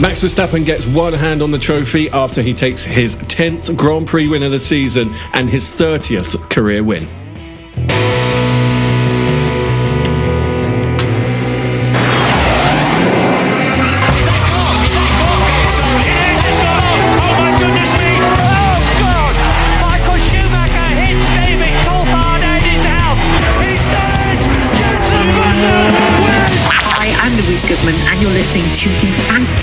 Max Verstappen gets one hand on the trophy after he takes his 10th Grand Prix win of the season and his 30th career win. Listening to the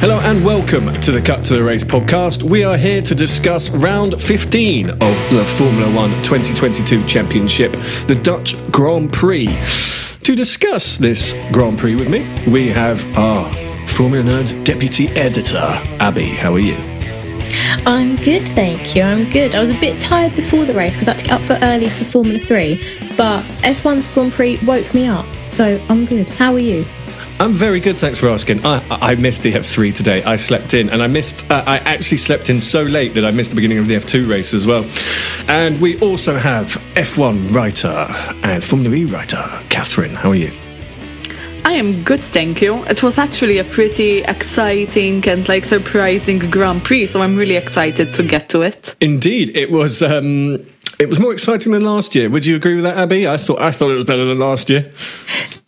Hello and welcome to the Cut to the Race podcast. We are here to discuss round 15 of the Formula One 2022 Championship, the Dutch Grand Prix. To discuss this Grand Prix with me, we have our Formula Nerds deputy editor, Abby. How are you? I'm good, thank you. I'm good. I was a bit tired before the race because I had to get up for early for Formula 3, but F1's Grand Prix woke me up, so I'm good. How are you? I'm very good, thanks for asking. I, I missed the F3 today. I slept in, and I missed. Uh, I actually slept in so late that I missed the beginning of the F2 race as well. And we also have F1 writer and Formula E writer, Catherine. How are you? I am good, thank you. It was actually a pretty exciting and like surprising Grand Prix, so I'm really excited to get to it. Indeed, it was. Um, it was more exciting than last year. Would you agree with that, Abby? I thought I thought it was better than last year.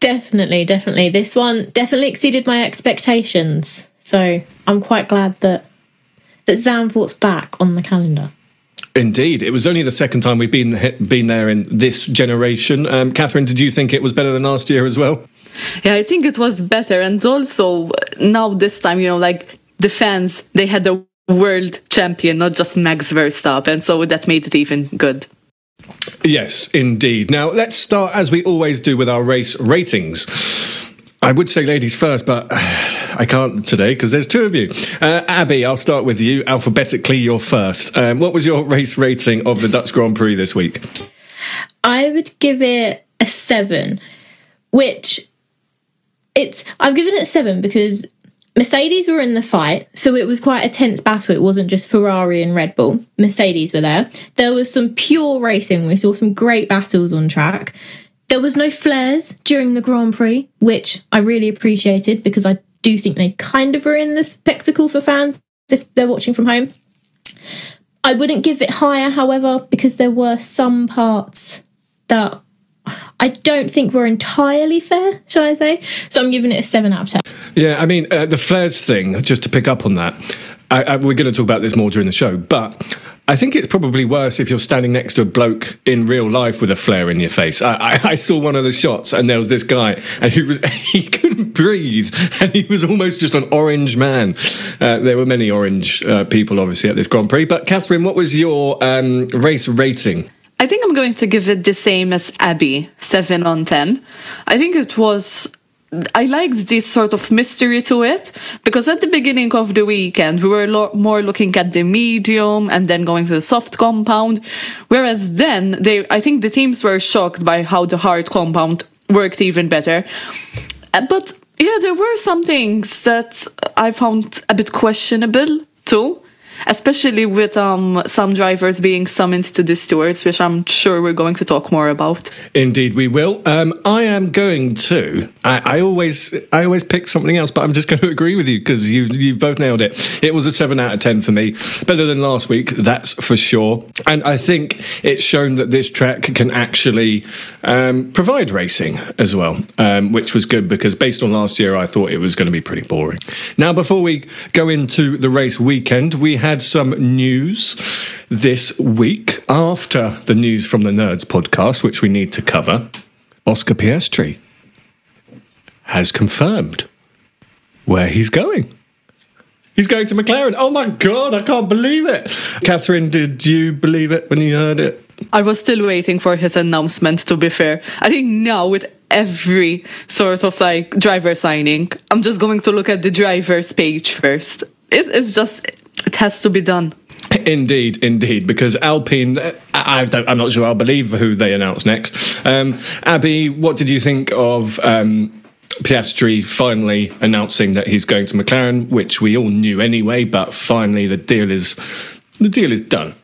Definitely, definitely. This one definitely exceeded my expectations. So I'm quite glad that that Zandvoort's back on the calendar. Indeed, it was only the second time we've been been there in this generation. Um, Catherine, did you think it was better than last year as well? Yeah, I think it was better, and also now this time, you know, like the fans, they had a world champion, not just Max Verstappen, so that made it even good. Yes, indeed. Now, let's start as we always do with our race ratings. I would say ladies first, but I can't today because there's two of you. Uh, Abby, I'll start with you. Alphabetically, you're first. Um, what was your race rating of the Dutch Grand Prix this week? I would give it a seven, which it's I've given it seven because Mercedes were in the fight, so it was quite a tense battle. It wasn't just Ferrari and Red Bull. Mercedes were there. There was some pure racing. We saw some great battles on track. There was no flares during the Grand Prix, which I really appreciated because I do think they kind of ruin the spectacle for fans if they're watching from home. I wouldn't give it higher, however, because there were some parts that I don't think were entirely fair, shall I say? So I'm giving it a 7 out of 10. Yeah, I mean, uh, the flares thing, just to pick up on that, I, I, we're going to talk about this more during the show, but I think it's probably worse if you're standing next to a bloke in real life with a flare in your face. I, I, I saw one of the shots, and there was this guy, and he was he couldn't breathe, and he was almost just an orange man. Uh, there were many orange uh, people, obviously, at this Grand Prix. But Catherine, what was your um, race rating? I think I'm going to give it the same as Abby, 7 on 10. I think it was I liked this sort of mystery to it because at the beginning of the weekend we were lo- more looking at the medium and then going to the soft compound, whereas then they I think the teams were shocked by how the hard compound worked even better. Uh, But yeah, there were some things that I found a bit questionable too. Especially with um, some drivers being summoned to the stewards, which I'm sure we're going to talk more about. Indeed, we will. Um, I am going to. I, I always, I always pick something else, but I'm just going to agree with you because you, you both nailed it. It was a seven out of ten for me, better than last week, that's for sure. And I think it's shown that this track can actually um, provide racing as well, um, which was good because based on last year, I thought it was going to be pretty boring. Now, before we go into the race weekend, we had had some news this week after the news from the Nerds podcast, which we need to cover. Oscar Piastri has confirmed where he's going. He's going to McLaren. Oh my God, I can't believe it. Catherine, did you believe it when you heard it? I was still waiting for his announcement, to be fair. I think now, with every sort of like driver signing, I'm just going to look at the driver's page first. It's, it's just, it has to be done. Indeed, indeed, because Alpine, I, am not sure I'll believe who they announce next. Um, Abby, what did you think of um, Piastri finally announcing that he's going to McLaren, which we all knew anyway, but finally the deal is the deal is done.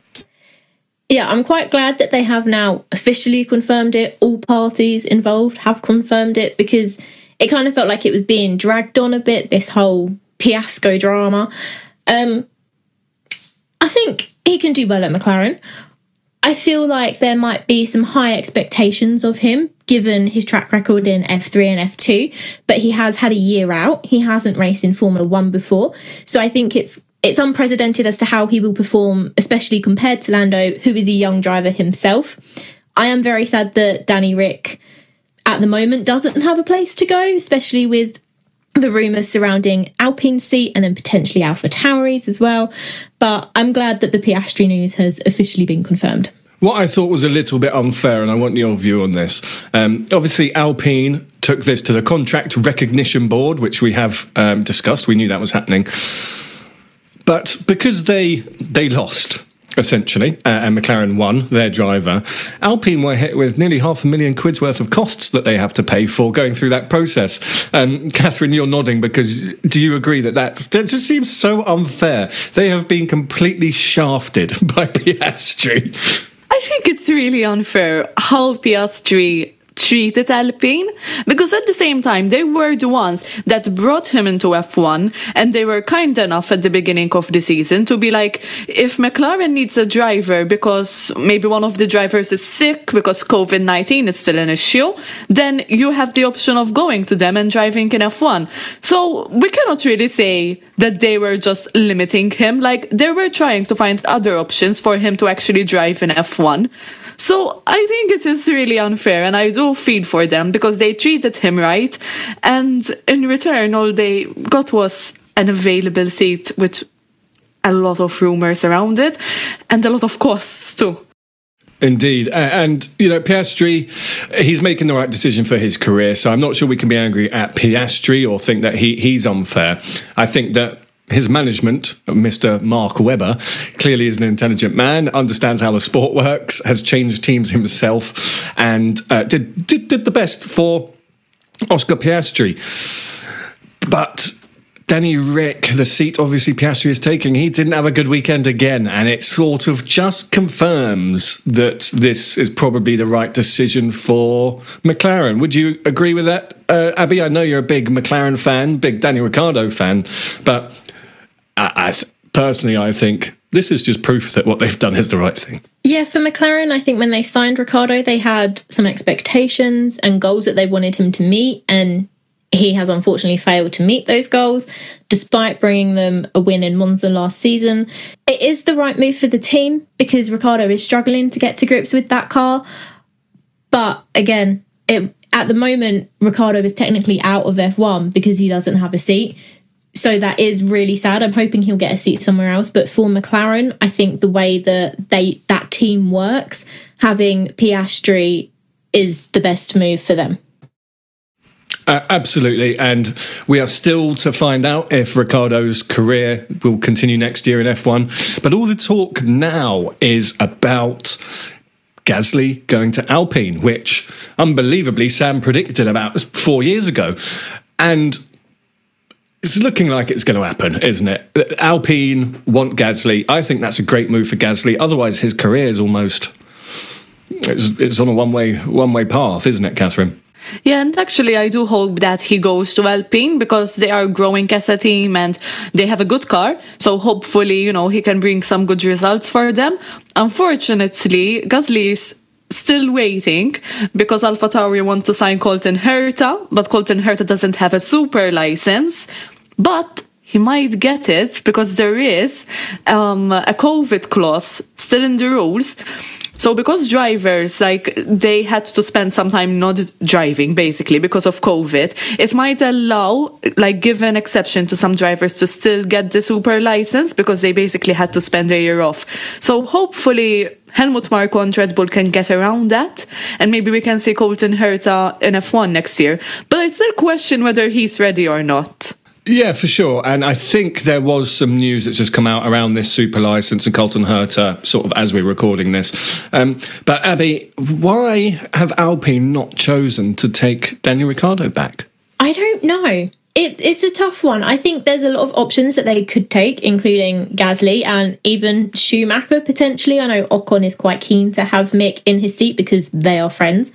Yeah, I'm quite glad that they have now officially confirmed it. All parties involved have confirmed it because it kind of felt like it was being dragged on a bit, this whole fiasco drama. Um, I think he can do well at McLaren. I feel like there might be some high expectations of him given his track record in F3 and F2, but he has had a year out. He hasn't raced in Formula 1 before. So I think it's it's unprecedented as to how he will perform, especially compared to Lando, who is a young driver himself. I am very sad that Danny Ric at the moment doesn't have a place to go, especially with the rumours surrounding Alpine seat and then potentially Alpha Tauri's as well. But I'm glad that the Piastri news has officially been confirmed. What I thought was a little bit unfair, and I want your view on this. Um, obviously, Alpine took this to the Contract Recognition Board, which we have um, discussed. We knew that was happening, but because they they lost, essentially, uh, and McLaren won their driver. Alpine were hit with nearly half a million quid's worth of costs that they have to pay for going through that process. Um, Catherine, you're nodding because do you agree that that's, that just seems so unfair? They have been completely shafted by Piastri. I think it's really unfair how Piastri treated Alpine because at the same time they were the ones that brought him into F1 and they were kind enough at the beginning of the season to be like if McLaren needs a driver because maybe one of the drivers is sick because COVID-19 is still an issue then you have the option of going to them and driving in F1 so we cannot really say that they were just limiting him. Like they were trying to find other options for him to actually drive in F1 so I think it is really unfair, and I do feel for them because they treated him right, and in return, all they got was an available seat with a lot of rumors around it and a lot of costs too. Indeed. And, you know, Piastri, he's making the right decision for his career. So I'm not sure we can be angry at Piastri or think that he, he's unfair. I think that his management, Mr. Mark Webber, clearly is an intelligent man, understands how the sport works, has changed teams himself, and uh, did, did did the best for Oscar Piastri. But Danny Ric, the seat obviously Piastri is taking, he didn't have a good weekend again, and it sort of just confirms that this is probably the right decision for McLaren. Would you agree with that, uh, Abby? I know you're a big McLaren fan, big Danny Ricciardo fan, but I, I personally, I think this is just proof that what they've done is the right thing. Yeah, for McLaren, I think when they signed Ricciardo, they had some expectations and goals that they wanted him to meet, and he has unfortunately failed to meet those goals, despite bringing them a win in Monza last season. It is the right move for the team because Ricciardo is struggling to get to grips with that car. But again, it, at the moment, Ricciardo is technically out of F1 because he doesn't have a seat so that is really sad. I'm hoping he'll get a seat somewhere else. But for McLaren, I think the way that they that team works, having Piastri is the best move for them. Uh, absolutely, and we are still to find out if Ricciardo's career will continue next year in F1. But all the talk now is about Gasly going to Alpine, which unbelievably Sam predicted about four years ago. And it's looking like it's going to happen, isn't it? Alpine want Gasly. I think that's a great move for Gasly. Otherwise, his career is almost it's, it's on a one way one way path, isn't it, Catherine? Yeah, and actually, I do hope that he goes to Alpine because they are growing as a team and they have a good car. So hopefully, you know, he can bring some good results for them. Unfortunately, Gasly is still waiting because Alpha AlphaTauri want to sign Colton Herta, but Colton Herta doesn't have a super license. But he might get it because there is um, a COVID clause still in the rules. So because drivers like they had to spend some time not driving basically because of COVID, it might allow like give an exception to some drivers to still get the super license because they basically had to spend a year off. So hopefully Helmut Marko and Red Bull can get around that and maybe we can see Colton Herta in F1 next year. But I still question whether he's ready or not. Yeah, for sure. And I think there was some news that's just come out around this super license and Colton Herta, sort of as we're recording this. Um, but Abby, why have Alpine not chosen to take Daniel Ricciardo back? I don't know. It, it's a tough one. I think there's a lot of options that they could take, including Gasly and even Schumacher potentially. I know Ocon is quite keen to have Mick in his seat because they are friends.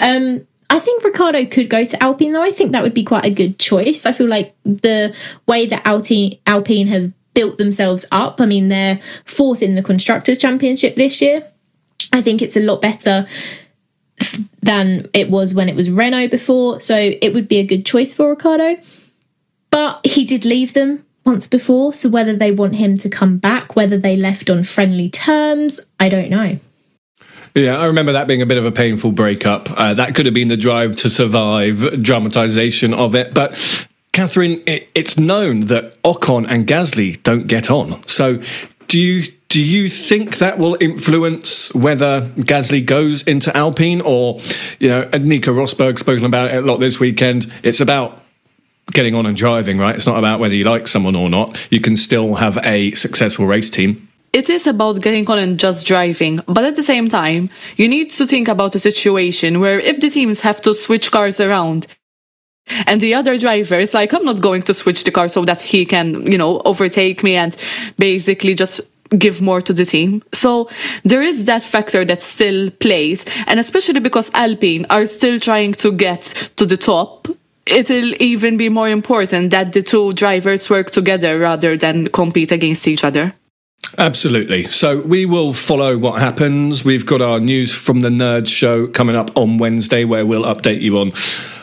Um, I think Ricciardo could go to Alpine, though. I think that would be quite a good choice. I feel like the way that Alpine, Alpine have built themselves up, I mean, they're fourth in the Constructors' Championship this year. I think it's a lot better than it was when it was Renault before. So it would be a good choice for Ricciardo. But he did leave them once before. So whether they want him to come back, whether they left on friendly terms, I don't know. Yeah, I remember that being a bit of a painful breakup. Uh, that could have been the drive to survive dramatization of it. But Catherine, it, it's known that Ocon and Gasly don't get on. So do you do you think that will influence whether Gasly goes into Alpine or, you know, Nico Rosberg spoken about it a lot this weekend. It's about getting on and driving, right? It's not about whether you like someone or not. You can still have a successful race team it is about getting on and just driving, but at the same time, you need to think about a situation where if the teams have to switch cars around, and the other driver is like, I'm not going to switch the car so that he can, you know, overtake me and basically just give more to the team. So there is that factor that still plays, and especially because Alpine are still trying to get to the top. It'll even be more important that the two drivers work together rather than compete against each other. Absolutely. So we will follow what happens. We've got our news from the Nerds show coming up on Wednesday, where we'll update you on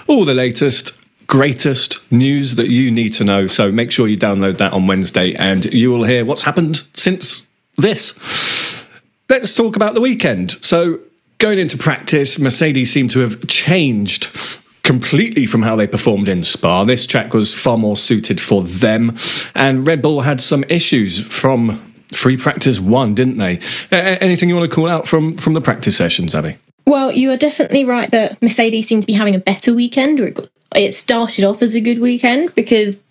all the latest, greatest news that you need to know. So make sure you download that on Wednesday and you will hear what's happened since this. Let's talk about the weekend. So going into practice, Mercedes seemed to have changed completely from how they performed in Spa. This track was far more suited for them, and Red Bull had some issues from free practice one, didn't they? anything you want to call out from from the practice sessions, Abby? Well, you are definitely right that Mercedes seemed to be having a better weekend. It started off as a good weekend because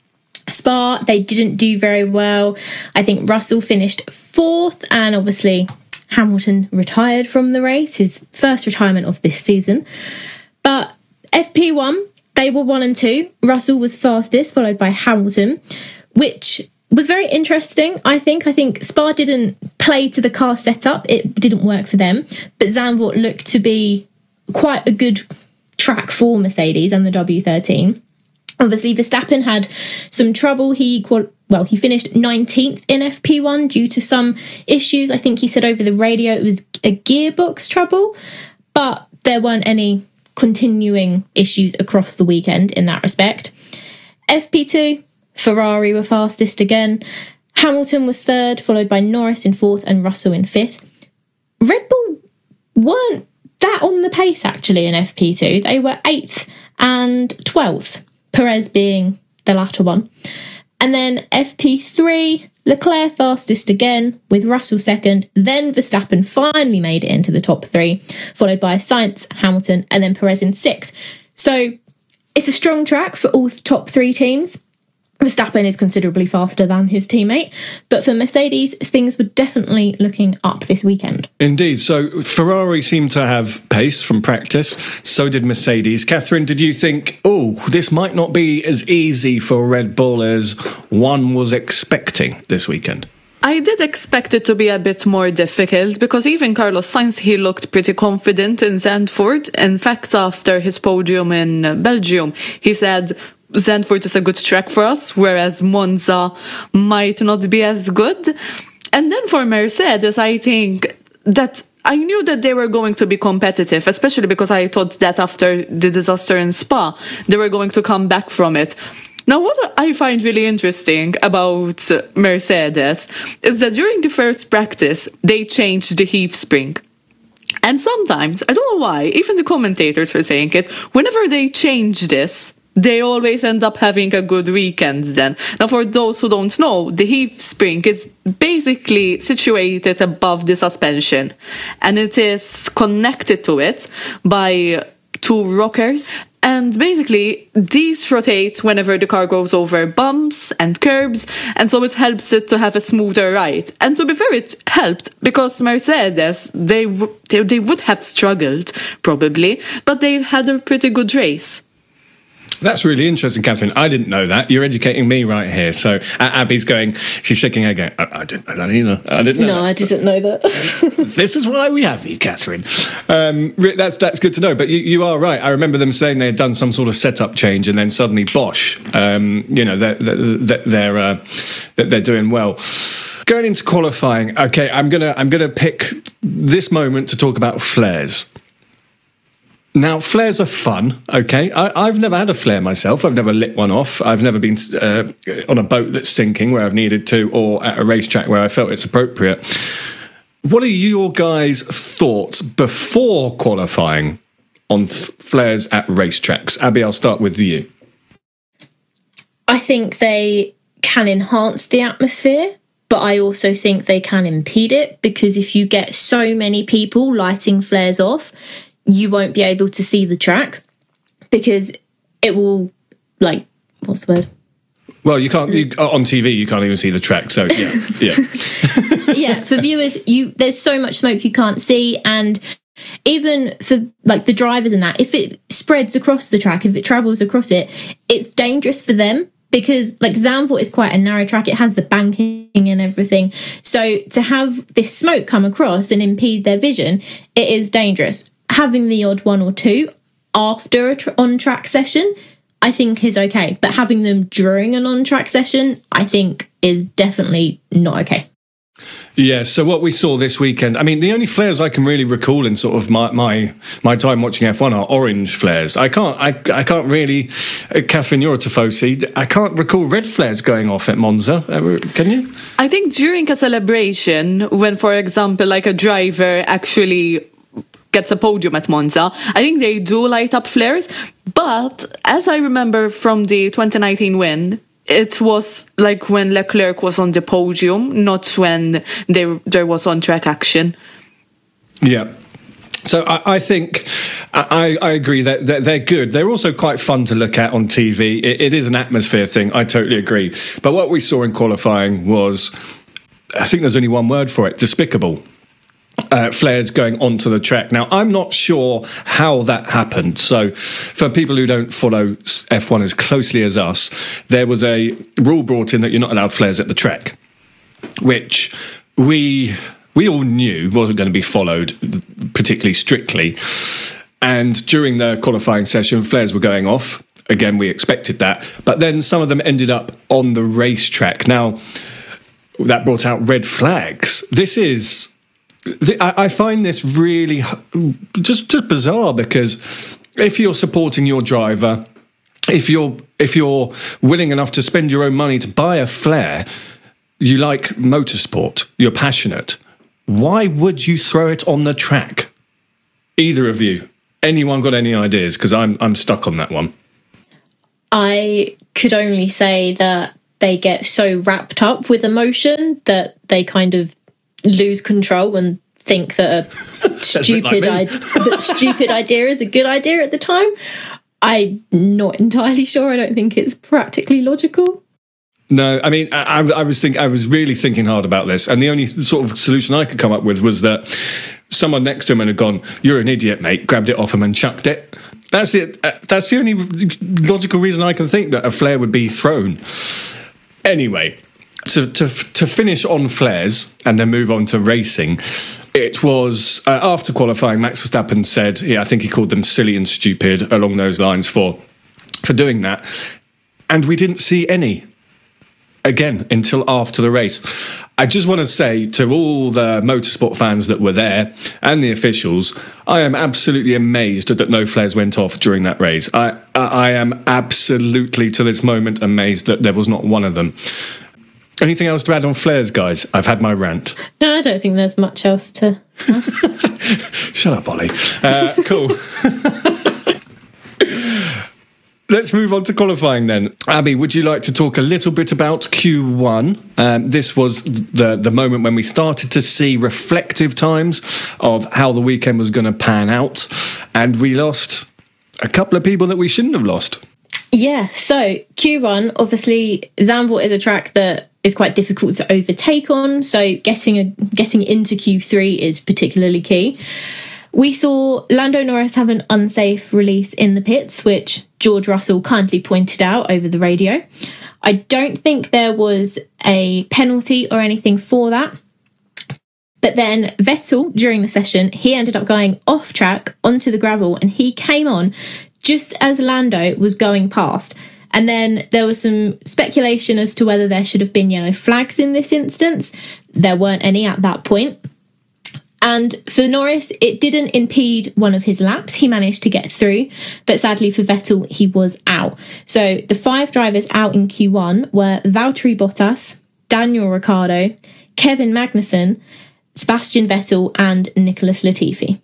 Spa they didn't do very well. I think Russell finished fourth, and obviously Hamilton retired from the race, his first retirement of this season. But FP1 they were one and two. Russell was fastest, followed by Hamilton, which was very interesting. I think. I think Spa didn't play to the car setup. It didn't work for them. But Zandvoort looked to be quite a good track for Mercedes and the W13. Obviously, Verstappen had some trouble. He well, he finished 19th in FP1 due to some issues. I think he said over the radio it was a gearbox trouble, but there weren't any continuing issues across the weekend in that respect. FP2, Ferrari were fastest again. Hamilton was third, followed by Norris in fourth and Russell in fifth. Red Bull weren't that on the pace actually in FP2. They were eighth and 12th, Perez being the latter one. And then FP3, Leclerc fastest again, with Russell second. Then Verstappen finally made it into the top three, followed by Sainz, Hamilton, and then Perez in sixth. So it's a strong track for all top three teams. Verstappen is considerably faster than his teammate, but for Mercedes, things were definitely looking up this weekend. Indeed. So Ferrari seemed to have pace from practice, so did Mercedes. Catherine, did you think, oh, this might not be as easy for Red Bull as one was expecting this weekend? I did expect it to be a bit more difficult because even Carlos Sainz he looked pretty confident in Zandvoort. In fact, after his podium in Belgium, he said Zandvoort is a good track for us, whereas Monza might not be as good. And then for Mercedes, I think that I knew that they were going to be competitive, especially because I thought that after the disaster in Spa, they were going to come back from it. Now, what I find really interesting about Mercedes is that during the first practice, they changed the heave spring. And sometimes, I don't know why, even the commentators were saying it, whenever they change this, they always end up having a good weekend then. Now, for those who don't know, the heave spring is basically situated above the suspension and it is connected to it by two rockers. And basically, these rotate whenever the car goes over bumps and curbs, and so it helps it to have a smoother ride. And to be fair, it helped because Mercedes they they, they would have struggled probably, but they had a pretty good race. That's really interesting, Catherine. I didn't know that. You're educating me right here. So uh, Abby's going, she's shaking her head. I, I didn't know that either. I didn't know. No, that. I didn't know that. this is why we have you, Catherine. Um, that's that's good to know. But you, you are right. I remember them saying they had done some sort of setup change, and then suddenly Bosch, um, you know, they're they're they're, uh, they're they're doing well. Going into qualifying, okay, I'm gonna I'm gonna pick this moment to talk about flares. Now, flares are fun, okay? I, I've never had a flare myself. I've never lit one off. I've never been uh, on a boat that's sinking where I've needed to, or at a racetrack where I felt it's appropriate. What are your guys' thoughts before qualifying on th- flares at racetracks? Abby, I'll start with you. I think they can enhance the atmosphere, but I also think they can impede it because if you get so many people lighting flares off, you won't be able to see the track because it will, like, what's the word? Well, you can't you, on TV. You can't even see the track. So yeah, yeah. yeah, for viewers, you there's so much smoke you can't see, and even for like the drivers and that, if it spreads across the track, if it travels across it, it's dangerous for them because like Zandvoort is quite a narrow track. It has the banking and everything. So to have this smoke come across and impede their vision, it is dangerous. Having the odd one or two after a tr- on track session, I think is okay. But having them during an on track session, I think is definitely not okay. Yeah, so what we saw this weekend, I mean, the only flares I can really recall in sort of my my, my time watching F1 are orange flares. I can't I, I can't really, uh, Catherine, you're a Tifosi, I can't recall red flares going off at Monza. Uh, Can you? I think during a celebration, when, for example, like a driver actually gets a podium at Monza, I think they do light up flares. But as I remember from the 2019 win, it was like when Leclerc was on the podium, not when there there was on track action. Yeah. So I, I think I, I agree that they're good. They're also quite fun to look at on TV. It, it is an atmosphere thing. I totally agree. But what we saw in qualifying was, I think there's only one word for it: despicable. Uh, flares going onto the track. Now, I'm not sure how that happened. So, for people who don't follow F1 as closely as us, there was a rule brought in that you're not allowed flares at the track, which we we all knew wasn't going to be followed particularly strictly. And during the qualifying session, flares were going off. Again, we expected that. But then some of them ended up on the racetrack. Now, that brought out red flags. This is. I find this really just just bizarre because if you're supporting your driver, if you're if you're willing enough to spend your own money to buy a flare, you like motorsport, you're passionate. Why would you throw it on the track? Either of you, anyone got any ideas? Because I'm I'm stuck on that one. I could only say that they get so wrapped up with emotion that they kind of lose control and think that a stupid, like I- that stupid idea is a good idea at the time. I'm not entirely sure. I don't think it's practically logical. No, I mean, I, I was think I was really thinking hard about this, and the only sort of solution I could come up with was that someone next to him and had gone, "You're an idiot, mate," grabbed it off him and chucked it. That's it. Uh, That's the only logical reason I can think that a flare would be thrown. Anyway, to to to finish on flares and then move on to racing. It was uh, after qualifying, Max Verstappen said, "Yeah, I think he called them silly and stupid along those lines for for doing that," and we didn't see any again until after the race. I just want to say to all the motorsport fans that were there and the officials, I am absolutely amazed that no flares went off during that race. I, I am absolutely to this moment amazed that there was not one of them. Anything else to add on flares, guys? I've had my rant. No, I don't think there's much else to. Shut up, Ollie. Uh, cool. Let's move on to qualifying then. Abby, would you like to talk a little bit about Q1? Um, this was the, the moment when we started to see reflective times of how the weekend was going to pan out, and we lost a couple of people that we shouldn't have lost. Yeah, so Q1, obviously, Zandvoort is a track that is quite difficult to overtake on, so getting a, getting into Q3 is particularly key. We saw Lando Norris have an unsafe release in the pits, which George Russell kindly pointed out over the radio. I don't think there was a penalty or anything for that. But then Vettel, during the session, he ended up going off track onto the gravel and he came on just as Lando was going past. And then there was some speculation as to whether there should have been yellow flags in this instance. There weren't any at that point. And for Norris, it didn't impede one of his laps. He managed to get through, but sadly for Vettel, he was out. So the five drivers out in Q1 were Valtteri Bottas, Daniel Ricciardo, Kevin Magnussen, Sebastian Vettel, and Nicholas Latifi.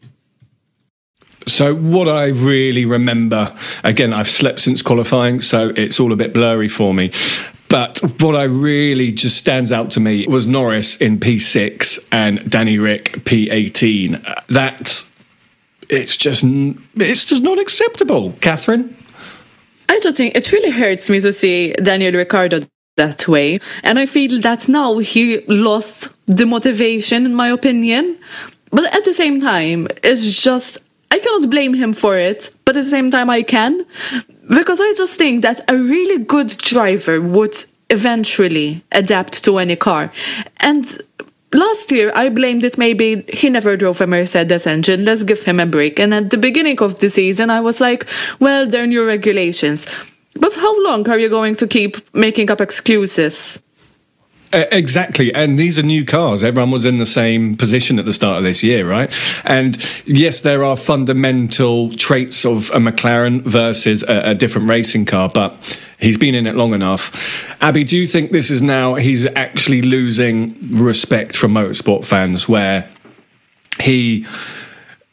So, what I really remember, again, I've slept since qualifying, so it's all a bit blurry for me. But what I really just stands out to me was Norris in P6 and Danny Ric P18. That it's just it's just not acceptable, Catherine. I don't think it really hurts me to see Daniel Ricciardo that way, and I feel that now he lost the motivation, in my opinion. But at the same time, it's just I cannot blame him for it, but at the same time, I can. Because I just think that a really good driver would eventually adapt to any car. And last year, I blamed it maybe he never drove a Mercedes engine, let's give him a break. And at the beginning of the season, I was like, well, there are new regulations. But how long are you going to keep making up excuses? Exactly. And these are new cars. Everyone was in the same position at the start of this year, right? And yes, there are fundamental traits of a McLaren versus a, a different racing car, but he's been in it long enough. Abby, do you think this is now he's actually losing respect from motorsport fans where he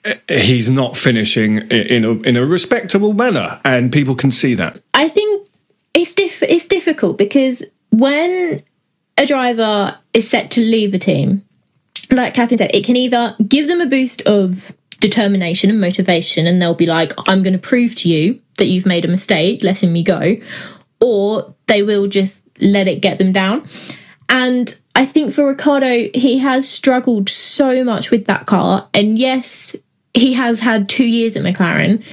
eh, he's not finishing in a in a respectable manner and people can see that I think it's diff- it's difficult because when a driver is set to leave a team, like Catherine said, it can either give them a boost of determination and motivation, and they'll be like, I'm going to prove to you that you've made a mistake, letting me go, or they will just let it get them down. And I think for Ricciardo, he has struggled so much with that car. And yes, he has had two years at McLaren,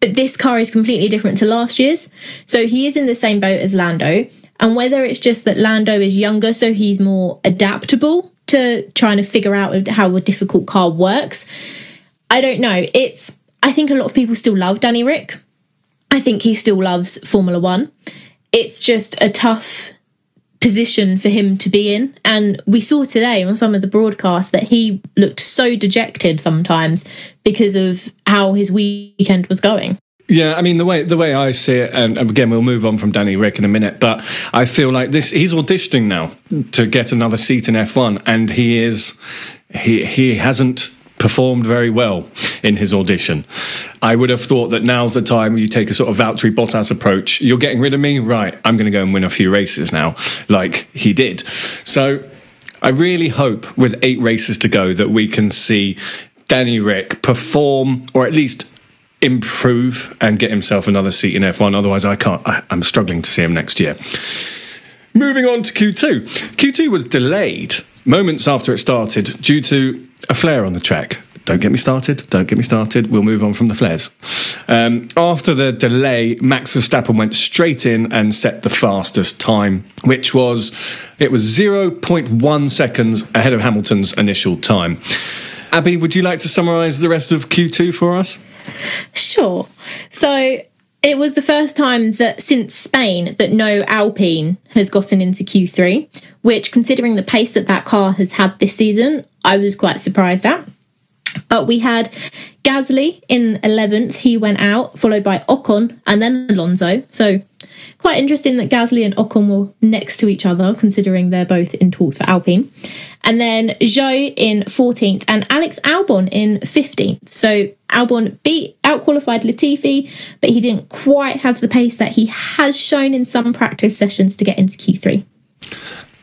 but this car is completely different to last year's. So he is in the same boat as Lando. And whether it's just that Lando is younger, so he's more adaptable to trying to figure out how a difficult car works, I don't know. It's, I think a lot of people still love Danny Ric. I think he still loves Formula One. It's just a tough position for him to be in. And we saw today on some of the broadcasts that he looked so dejected sometimes because of how his weekend was going. Yeah, I mean the way the way I see it, and again we'll move on from Danny Ric in a minute, but I feel like this he's auditioning now to get another seat in F1, and he is he he hasn't performed very well in his audition. I would have thought that now's the time you take a sort of Valtteri Bottas approach. You're getting rid of me, right? I'm going to go and win a few races now, like he did. So I really hope with eight races to go that we can see Danny Ric perform, or at least improve and get himself another seat in F1. Otherwise, I can't. I, I'm struggling to see him next year. Moving on to Q2. Q2 was delayed moments after it started due to a flare on the track. Don't get me started. Don't get me started. We'll move on from the flares. Um, after the delay, Max Verstappen went straight in and set the fastest time, which was it was 0.1 seconds ahead of Hamilton's initial time. Abby, would you like to summarise the rest of Q2 for us? Sure. So it was the first time that since Spain that no Alpine has gotten into Q3, which, considering the pace that that car has had this season, I was quite surprised at. But we had Gasly in 11th, he went out, followed by Ocon and then Alonso. So quite interesting that Gasly and Ocon were next to each other, considering they're both in talks for Alpine. And then Zhou in 14th and Alex Albon in 15th. So Albon beat outqualified Latifi, but he didn't quite have the pace that he has shown in some practice sessions to get into Q3.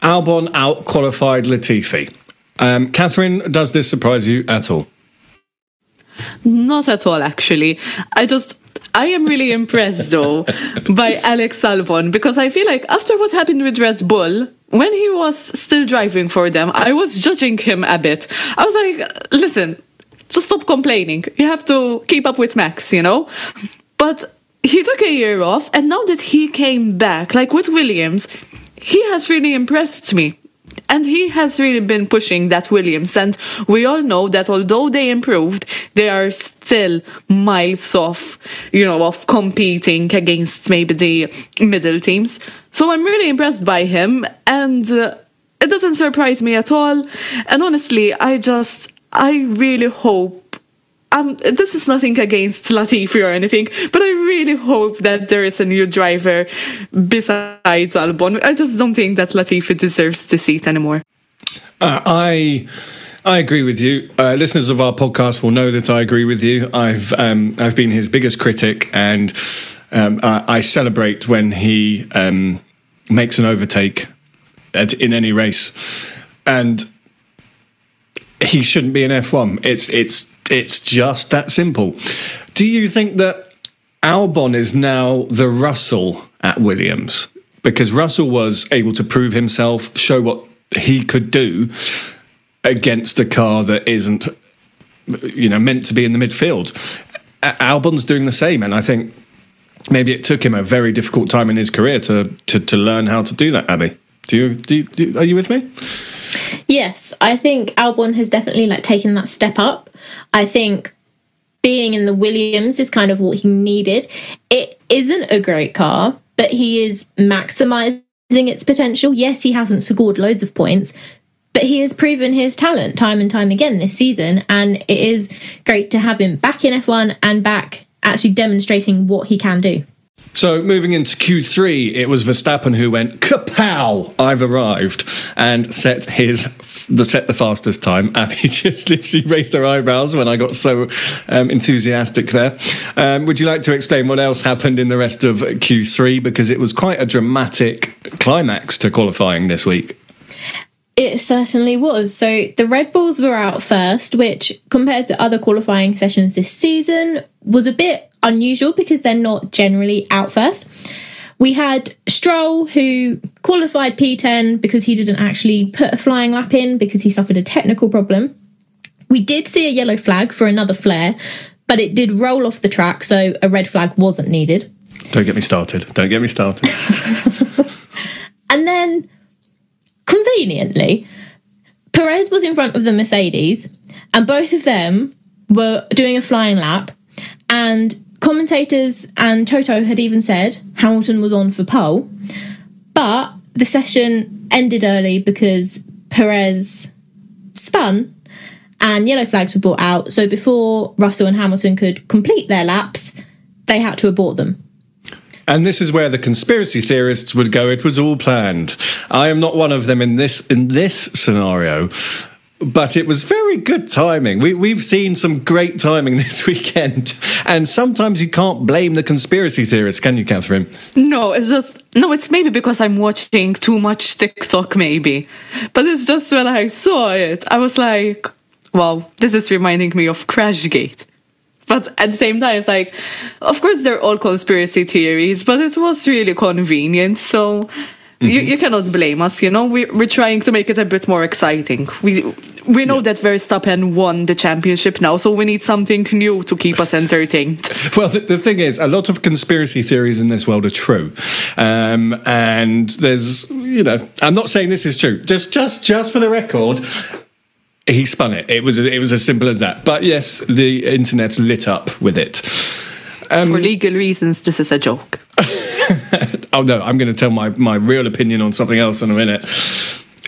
Albon outqualified Latifi. Um, Catherine, does this surprise you at all? Not at all, actually. I just. I am really impressed though by Alex Albon because I feel like after what happened with Red Bull, when he was still driving for them, I was judging him a bit. I was like, listen, just stop complaining. You have to keep up with Max, you know? But he took a year off, and now that he came back, like with Williams, he has really impressed me. And he has really been pushing that Williams. And we all know that although they improved, they are still miles off, you know, of competing against maybe the middle teams. So I'm really impressed by him. And uh, it doesn't surprise me at all. And honestly, I just, I really hope um, this is nothing against Latifi or anything, but I really hope that there is a new driver besides Albon. I just don't think that Latifi deserves the seat anymore. Uh, I I agree with you. Uh, listeners of our podcast will know that I agree with you. I've um, I've been his biggest critic, and um, I, I, celebrate when he um, makes an overtake at, in any race, and he shouldn't be in F1. It's it's it's just that simple. Do you think that Albon is now the Russell at Williams? Because Russell was able to prove himself, show what he could do against a car that isn't, you know, meant to be in the midfield. Albon's doing the same, and I think maybe it took him a very difficult time in his career to to, to learn how to do that. Abby, do you, do you, do, are you with me? Yes, I think Albon has definitely like taken that step up. I think being in the Williams is kind of what he needed. It isn't a great car, but he is maximizing its potential. Yes, he hasn't scored loads of points, but he has proven his talent time and time again this season. And it is great to have him back in F1 and back actually demonstrating what he can do. So moving into Q3, it was Verstappen who went kapow! I've arrived and set his the set the fastest time. Abby just literally raised her eyebrows when I got so um, enthusiastic there. Um, would you like to explain what else happened in the rest of Q3 because it was quite a dramatic climax to qualifying this week? It certainly was. So the Red Bulls were out first, which compared to other qualifying sessions this season was a bit unusual because they're not generally out first. We had Stroll, who qualified P10 because he didn't actually put a flying lap in because he suffered a technical problem. We did see a yellow flag for another flare, but it did roll off the track, so a red flag wasn't needed. Don't get me started. Don't get me started. and then, conveniently, Perez was in front of the Mercedes, and both of them were doing a flying lap. And Commentators and Toto had even said Hamilton was on for pole, but the session ended early because Perez spun and yellow flags were brought out. So before Russell and Hamilton could complete their laps, they had to abort them. And this is where the conspiracy theorists would go. It was all planned. I am not one of them in this in this scenario, but it was very good timing. We, we've seen some great timing this weekend, and sometimes you can't blame the conspiracy theorists, can you, Catherine? No, it's just no. It's maybe because I'm watching too much TikTok, maybe. But it's just when I saw it, I was like, "Wow, this is reminding me of Crashgate." But at the same time, it's like, of course, they're all conspiracy theories, but it was really convenient, so. You, you cannot blame us, you know. We, we're trying to make it a bit more exciting. We we know yeah. that Verstappen won the championship now, so we need something new to keep us entertained. well, the, the, thing is, a lot of conspiracy theories in this world are true, um, and there's, you know, I'm not saying this is true. Just just just for the record, he spun it. It was it was as simple as that. But yes, the internet lit up with it. Um, For legal reasons, this is a joke. oh no, I'm going to tell my, my real opinion on something else in a minute.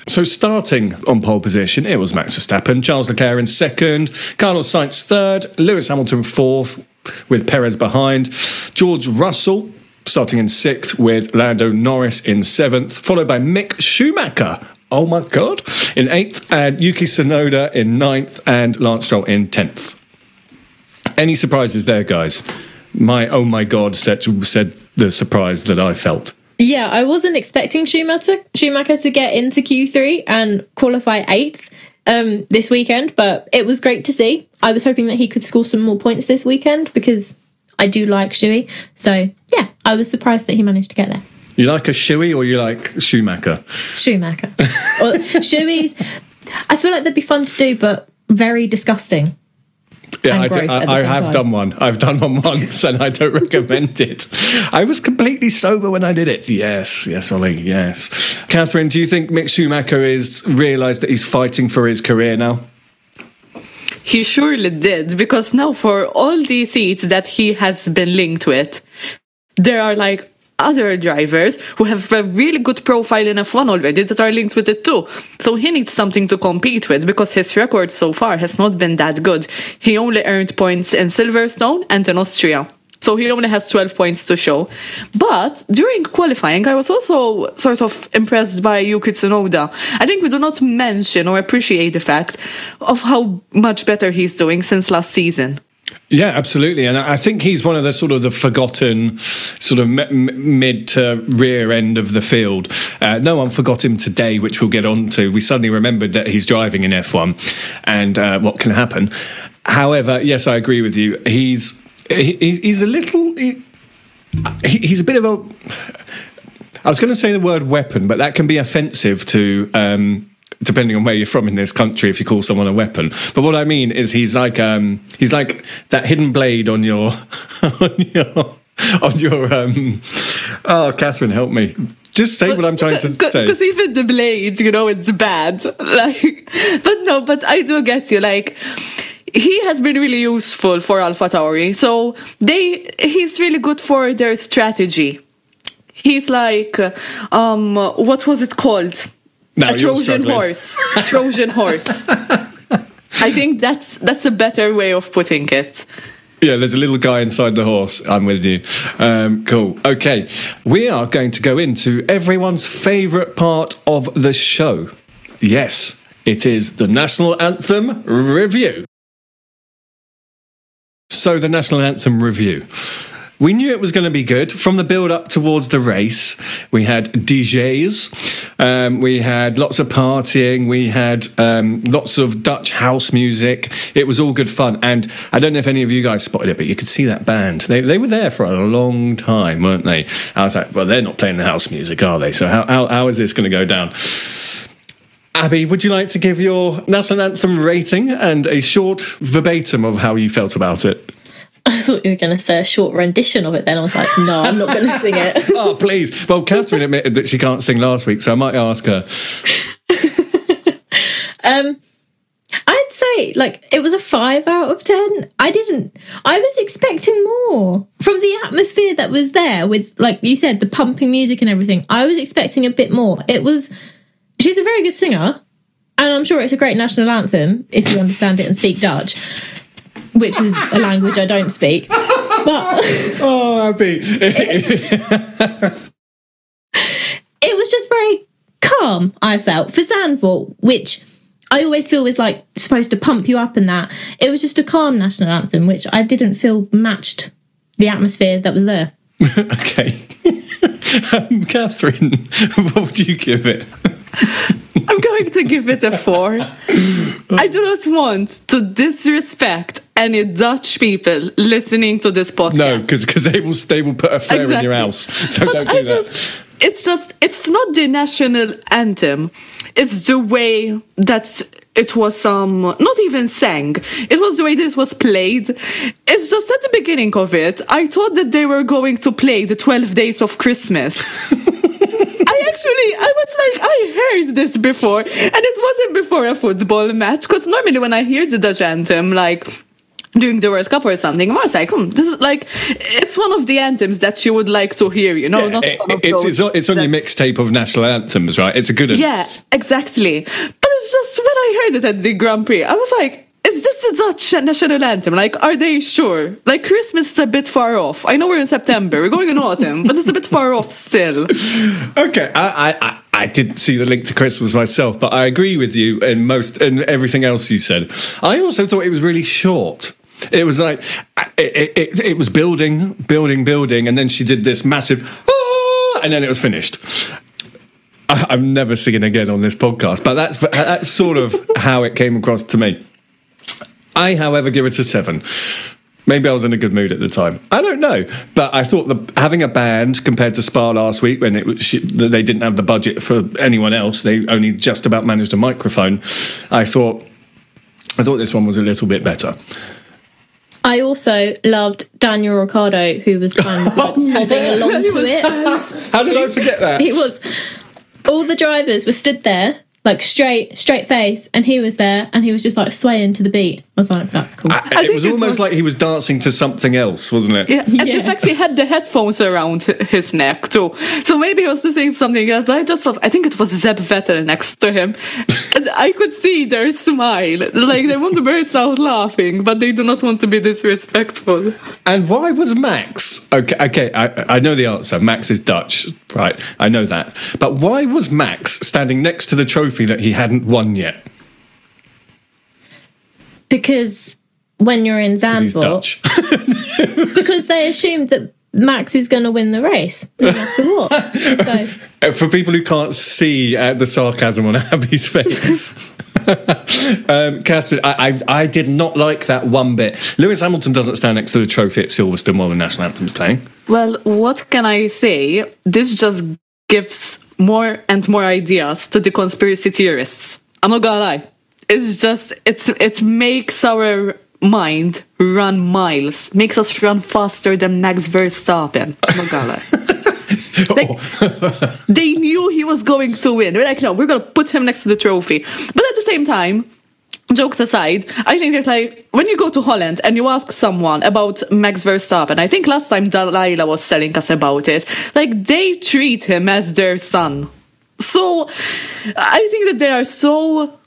So starting on pole position, it was Max Verstappen, Charles Leclerc in second, Carlos Sainz third, Lewis Hamilton fourth, with Perez behind, George Russell starting in sixth with Lando Norris in seventh, followed by Mick Schumacher. Oh my god! In eighth, and Yuki Tsunoda in ninth, and Lance Stroll in tenth. Any surprises there, guys? My oh my god said, said the surprise that I felt. Yeah, I wasn't expecting Schumacher Schumacher to get into Q3 and qualify eighth um, this weekend, but it was great to see. I was hoping that he could score some more points this weekend because I do like Shuey. So yeah, I was surprised that he managed to get there. You like a shoey or you like Schumacher? Schumacher. or Shuey's. I feel like they'd be fun to do, but very disgusting. Yeah, I, and d- gross at the I, I same have time. done one. I've done one once, and I don't recommend it. I was completely sober when I did it. Yes, yes, Ollie, yes. Catherine, do you think Mick Schumacher is realised that he's fighting for his career now? He surely did, because now for all the seats that he has been linked with, there are like other drivers who have a really good profile in F1 already that are linked with it too. So he needs something to compete with because his record so far has not been that good. He only earned points in Silverstone and in Austria. So he only has 12 points to show. But during qualifying, I was also sort of impressed by Yuki Tsunoda. I think we do not mention or appreciate the fact of how much better he's doing since last season. Yeah, absolutely, and I think he's one of the sort of the forgotten, sort of mid to rear end of the field. Uh, no one forgot him today, which we'll get on to. We suddenly remembered that he's driving in F1, and uh, what can happen. However, yes, I agree with you. He's he, he's a little. He- he's a bit of a. I was going to say the word weapon, but that can be offensive to. Um, Depending on where you're from in this country, if you call someone a weapon, but what I mean is he's like um, he's like that hidden blade on your on your on your um. Oh, Catherine, help me! Just say what I'm trying to say. Because even the blade, you know, it's bad. Like, but no, but I do get you. Like, he has been really useful for Alpha Tauri. So they, he's really good for their strategy. He's like, um, what was it called? Now a Trojan horse. A Trojan horse. I think that's that's a better way of putting it. Yeah, there's a little guy inside the horse. I'm with you. Um, cool. Okay, we are going to go into everyone's favourite part of the show. Yes, it is the national anthem review. So, the national anthem review. We knew it was going to be good from the build up towards the race. We had DJs, um, we had lots of partying, we had um, lots of Dutch house music. It was all good fun. And I don't know if any of you guys spotted it, but you could see that band. They, they were there for a long time, weren't they? I was like, well, they're not playing the house music, are they? So, how, how, how is this going to go down? Abby, would you like to give your national anthem rating and a short verbatim of how you felt about it? I thought you were going to say a short rendition of it. Then I was like, no, I'm not going to sing it. oh, please. Well, Catherine admitted that she can't sing last week, so I might ask her. Um, I'd say like it was a five out of ten. I didn't. I was expecting more from the atmosphere that was there with, like you said, the pumping music and everything. I was expecting a bit more. It was. She's a very good singer, and I'm sure it's a great national anthem if you understand it and speak Dutch, which is a language I don't speak. But oh, Abby. it was just very calm, I felt, for Zandvoort, which I always feel is like supposed to pump you up and that. It was just a calm national anthem, which I didn't feel matched the atmosphere that was there. okay. um, Catherine, what would you give it? I'm going to give it a four. I do not want to disrespect any Dutch people listening to this podcast. No, because they will they will put a flare in your house. So But don't I that. just, it's just, it's not the national anthem. It's the way that it was um not even sang. It was the way that it was played. It's just at the beginning of it, I thought that they were going to play the Twelve Days of Christmas. I actually, I was like, I heard this before, and it wasn't before a football match. Because normally when I hear the Dutch anthem, like during the World Cup or something. I was like, hmm, this is like it's one of the anthems that you would like to hear. You know, not It- it's, it's, on, it's on your mixtape of national anthems, right? It's a good one. Yeah, exactly. But it's just when I heard it at the Grand Prix, I was like, is this the Dutch national anthem? Like, are they sure? Like, Christmas is a bit far off. I know we're in September, we're going in autumn, but it's a bit far off still. Okay, I, I, I- I didn't see the link to Christmas myself, but I agree with you in most and everything else you said. I also thought it was really short. It was like it, it, it was building, building, building, and then she did this massive, "Ah," and then it was finished. I, I'm never singing again on this podcast, but that's that's sort of how it came across to me. I, however, give it a seven. Maybe I was in a good mood at the time. I don't know, but I thought the having a band compared to Spa last week when it was they didn't have the budget for anyone else. They only just about managed a microphone. I thought I thought this one was a little bit better. I also loved Daniel Ricciardo, who was kind of like oh, bobbing along to it. How did I forget that? He was. All the drivers were stood there, like straight, straight face, and he was there, and he was just like swaying to the beat. I was like, "That's cool." I- think it was it almost was- like he was dancing to something else, wasn't it? Yeah, and Yeah. in fact, he had the headphones around his neck too. So maybe he was listening to something else. But I just thought, I think it was Seb Vettel next to him, and I could see their smile, like they want to burst out laughing, but they do not want to be disrespectful. And why was Max? Okay, okay, I, I know the answer. Max is Dutch, right? I know that. But why was Max standing next to the trophy that he hadn't won yet? because when you're in He's Zandvoort, because they assumed that Max is going to win the race no matter what. so Uh, For people who can't see uh, the sarcasm on Abby's face. um, Catherine, I, I, I did not like that one bit. Lewis Hamilton doesn't stand next to the trophy at Silverstone while the national anthem's playing. Well, what can I say? This just gives more and more ideas to the conspiracy theorists. I'm not gonna lie. It's just it's it makes our mind run miles, makes us run faster than Max Verstappen. I'm not gonna lie. Oh. Like, they knew he was going to win. They're like, no, we're gonna put him next to the trophy. But at the same time, jokes aside, I think that like when you go to Holland and you ask someone about Max Verstappen, I think last time Delilah was telling us about it, like they treat him as their son. So I think that they are so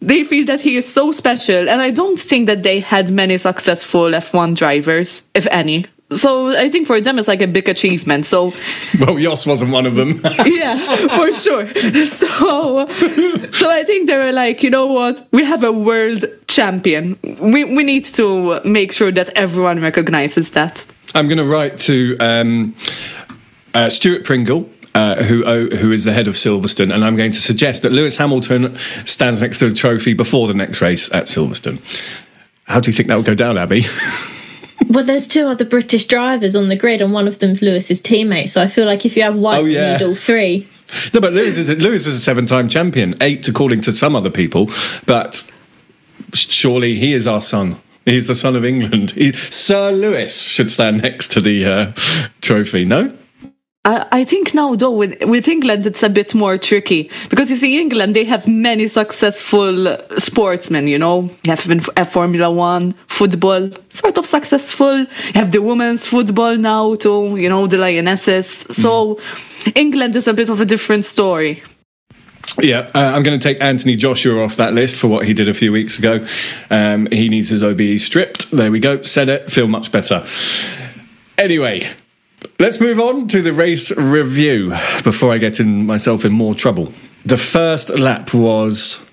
they feel that he is so special, and I don't think that they had many successful F1 drivers, if any. So I think for them it's like a big achievement. So Well, Jos wasn't one of them. yeah, for sure. So, so I think they were like, you know what? We have a world champion. We we need to make sure that everyone recognizes that. I'm going to write to um, uh, Stuart Pringle. Uh, who oh, who is the head of Silverstone? And I'm going to suggest that Lewis Hamilton stands next to the trophy before the next race at Silverstone. How do you think that would go down, Abby? Well, there's two other British drivers on the grid, and one of them's Lewis's teammate. So I feel like if you have one, Oh, yeah. you need all three. no, but Lewis is, Lewis is a seven-time champion, eight according to some other people, but surely he is our son. He's the son of England. He, Sir Lewis should stand next to the uh, trophy. No. I, think now though with with England it's a bit more tricky because you see England they have many successful sportsmen. You know, you have even F Formula One, football, sort of successful. You have the women's football now too. You know, the Lionesses. So England is a bit of a different story. Yeah, uh, I'm going to take Anthony Joshua off that list for what he did a few weeks ago. Um, he needs his OBE stripped. There we go. Said it. Feel much better. Anyway, let's move on to the race review before I get in myself in more trouble. The first lap was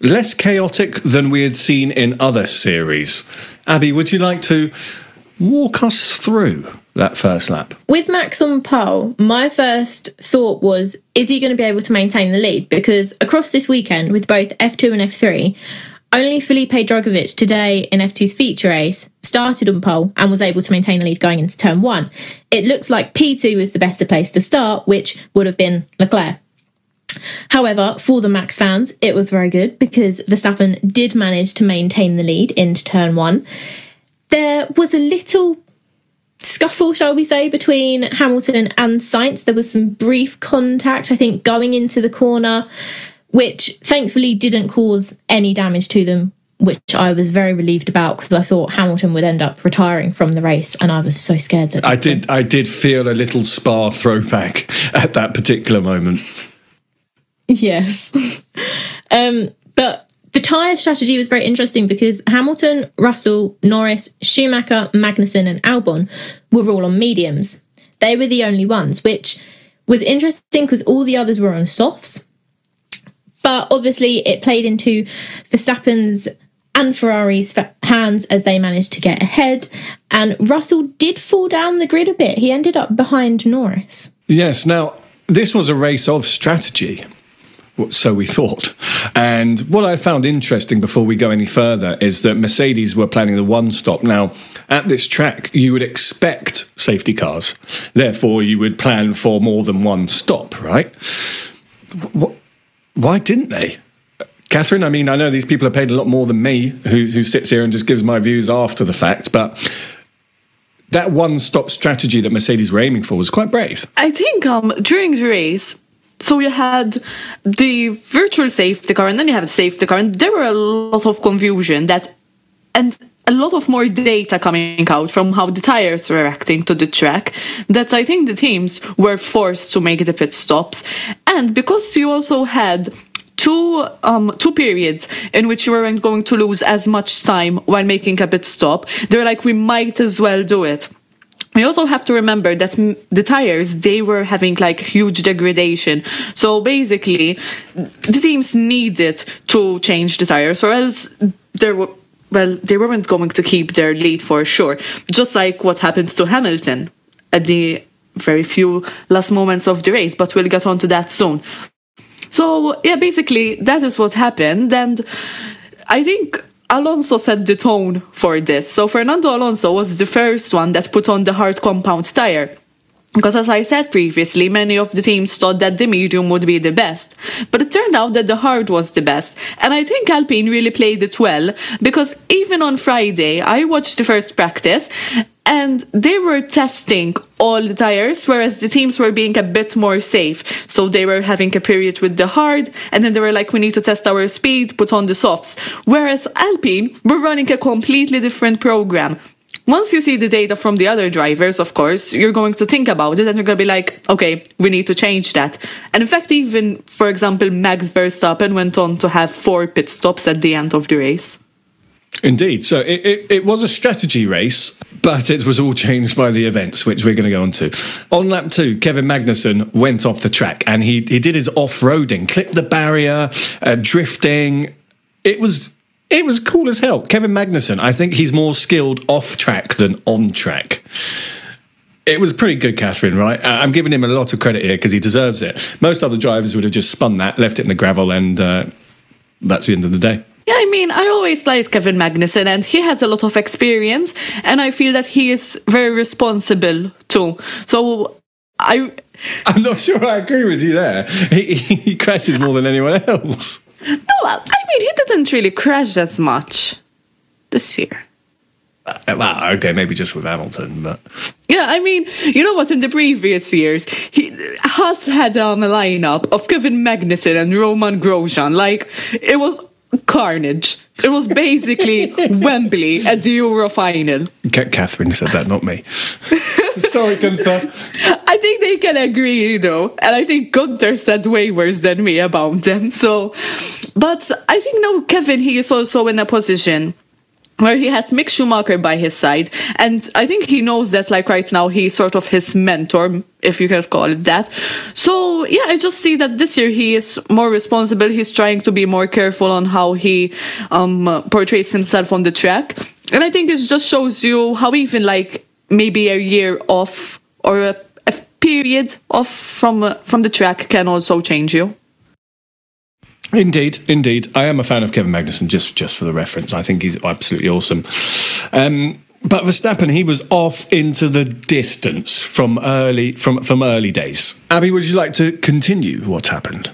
less chaotic than we had seen in other series. Abby, would you like to walk us through that first lap? With Max on pole, my first thought was, is he going to be able to maintain the lead? Because across this weekend, with both F2 and F3, only Felipe Drugovich today in F2's feature race started on pole and was able to maintain the lead going into turn one. It looks like P2 was the better place to start, which would have been Leclerc. However, for the Max fans, it was very good because Verstappen did manage to maintain the lead into turn one. There was a little scuffle, shall we say, between Hamilton and Sainz. There was some brief contact, I think, going into the corner, which thankfully didn't cause any damage to them which I was very relieved about because I thought Hamilton would end up retiring from the race, and I was so scared that I did. I did feel a little Spa throwback at that particular moment. Yes. um, but the tyre strategy was very interesting because Hamilton, Russell, Norris, Schumacher, Magnussen, and Albon were all on mediums. They were the only ones, which was interesting because all the others were on softs. But obviously, it played into Verstappen's and Ferrari's hands as they managed to get ahead. And Russell did fall down the grid a bit. He ended up behind Norris. Yes. Now, this was a race of strategy. So we thought. And what I found interesting before we go any further is that Mercedes were planning the one stop. Now, at this track, you would expect safety cars. Therefore, you would plan for more than one stop, right? What, why didn't they? Catherine, I mean, I know these people are paid a lot more than me, who, who sits here and just gives my views after the fact, but that one stop strategy that Mercedes were aiming for was quite brave. I think um, during the race, so you had the virtual safety car and then you had the safety car and there were a lot of confusion that and a lot of more data coming out from how the tires were reacting to the track that I think the teams were forced to make the pit stops. And because you also had two um, two periods in which you weren't going to lose as much time while making a pit stop they're like we might as well do it. We also have to remember that the tires they were having like huge degradation. So basically the teams needed to change the tires or else there were well they weren't going to keep their lead for sure just like what happened to hamilton at the very few last moments of the race but we'll get on to that soon so yeah basically that is what happened and i think Alonso set the tone for this. So Fernando Alonso was the first one that put on the hard compound tire. Because as I said previously, many of the teams thought that the medium would be the best. But it turned out that the hard was the best. And I think Alpine really played it well, because even on Friday, I watched the first practice and they were testing all the tires, whereas the teams were being a bit more safe. So they were having a period with the hard, and then they were like, we need to test our speed, put on the softs. Whereas Alpine were running a completely different program. Once you see the data from the other drivers, of course, you're going to think about it and you're going to be like, okay, we need to change that. And in fact, even, for example, Max Verstappen went on to have four pit stops at the end of the race. Indeed. So it, it, it, was a strategy race, but it was all changed by the events, which we're going to go on to. On lap two, Kevin Magnussen went off the track and he, he did his off roading, clipped the barrier, uh, drifting. It was. It was cool as hell. Kevin Magnussen, I think he's more skilled off track than on track. It was pretty good, Catherine, right? I'm giving him a lot of credit here because he deserves it. Most other drivers would have just spun that, left it in the gravel, and uh, that's the end of the day. Yeah, I mean, I always like Kevin Magnussen, and he has a lot of experience, and I feel that he is very responsible too. So I. I'm not sure I agree with you there. He, he crashes more than anyone else. No, I mean, he didn't really crash as much this year. Uh, well, okay, maybe just with Hamilton, but yeah, I mean, you know what? In the previous years, he Haas had um, a lineup of Kevin Magnussen and Romain Grosjean. Like it was carnage. It was basically Wembley at the Euro final. Catherine said that, not me. Sorry, Gunther. I think they can agree, though. And I think Gunther said way worse than me about them. So, but I think now Kevin, he is also in a position where he has Mick Schumacher by his side. And I think he knows that, like, right now, he's sort of his mentor, if you can call it that. So, yeah, I just see that this year he is more responsible. He's trying to be more careful on how he um, portrays himself on the track. And I think it just shows you how even, like, maybe a year off or a, a period off from, uh, from the track can also change you. Indeed, indeed. I am a fan of Kevin Magnussen, just just for the reference. I think he's absolutely awesome. Um, but Verstappen, he was off into the distance from early from from early days. Abby, would you like to continue what happened?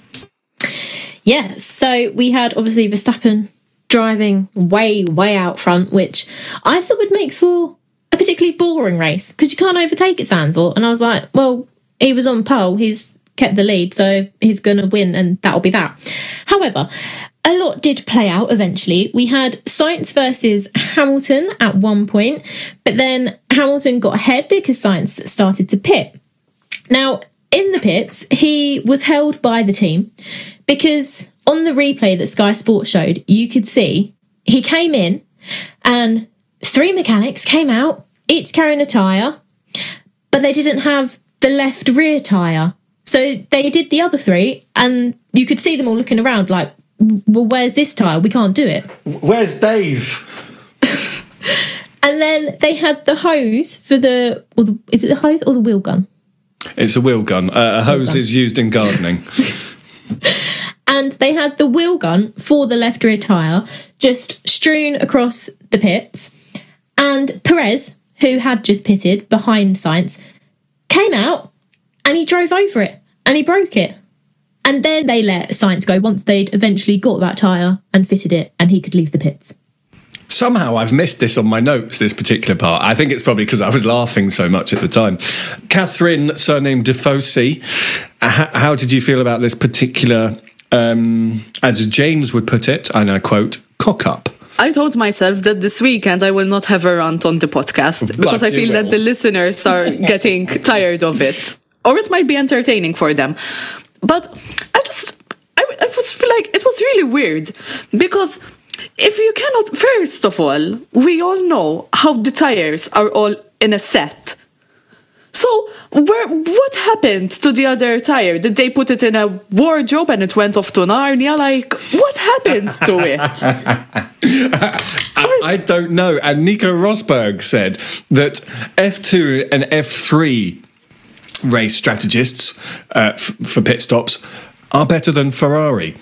Yeah, so we had obviously Verstappen driving way, way out front, which I thought would make for a particularly boring race because you can't overtake at Zandvoort. And I was like, well, he was on pole, he's kept the lead, so he's going to win, and that'll be that. However, a lot did play out eventually. We had Sainz versus Hamilton at one point, but then Hamilton got ahead because Sainz started to pit. Now, in the pits, he was held by the team because on the replay that Sky Sports showed, you could see he came in and three mechanics came out, each carrying a tyre, but they didn't have the left rear tyre. So they did the other three, and you could see them all looking around like, well, where's this tyre? We can't do it. Where's Dave? And then they had the hose for the, or the is it the hose or the wheel gun? It's a wheel gun. Uh, a hose is used in gardening. and they had the wheel gun for the left rear tyre just strewn across the pits. And Perez, who had just pitted behind Sainz, came out and he drove over it and he broke it. And then they let Sainz go once they'd eventually got that tyre and fitted it and he could leave the pits. Somehow I've missed this on my notes, this particular part. I think it's probably because I was laughing so much at the time. Catherine, surnamed Defosse, how, how did you feel about this particular, um, as James would put it, and I quote, cock up? I told myself that this weekend I will not have a rant on the podcast because But I you feel that the listeners are getting tired of it. Or it might be entertaining for them. But I just, I, I was like it was really weird because if you cannot, first of all, we all know how the tires are all in a set. So, where, what happened to the other tire? Did they put it in a wardrobe and it went off to Narnia? Like, what happened to it? I, I don't know. And Nico Rosberg said that F2 and F3 race strategists uh, f- for pit stops are better than Ferrari.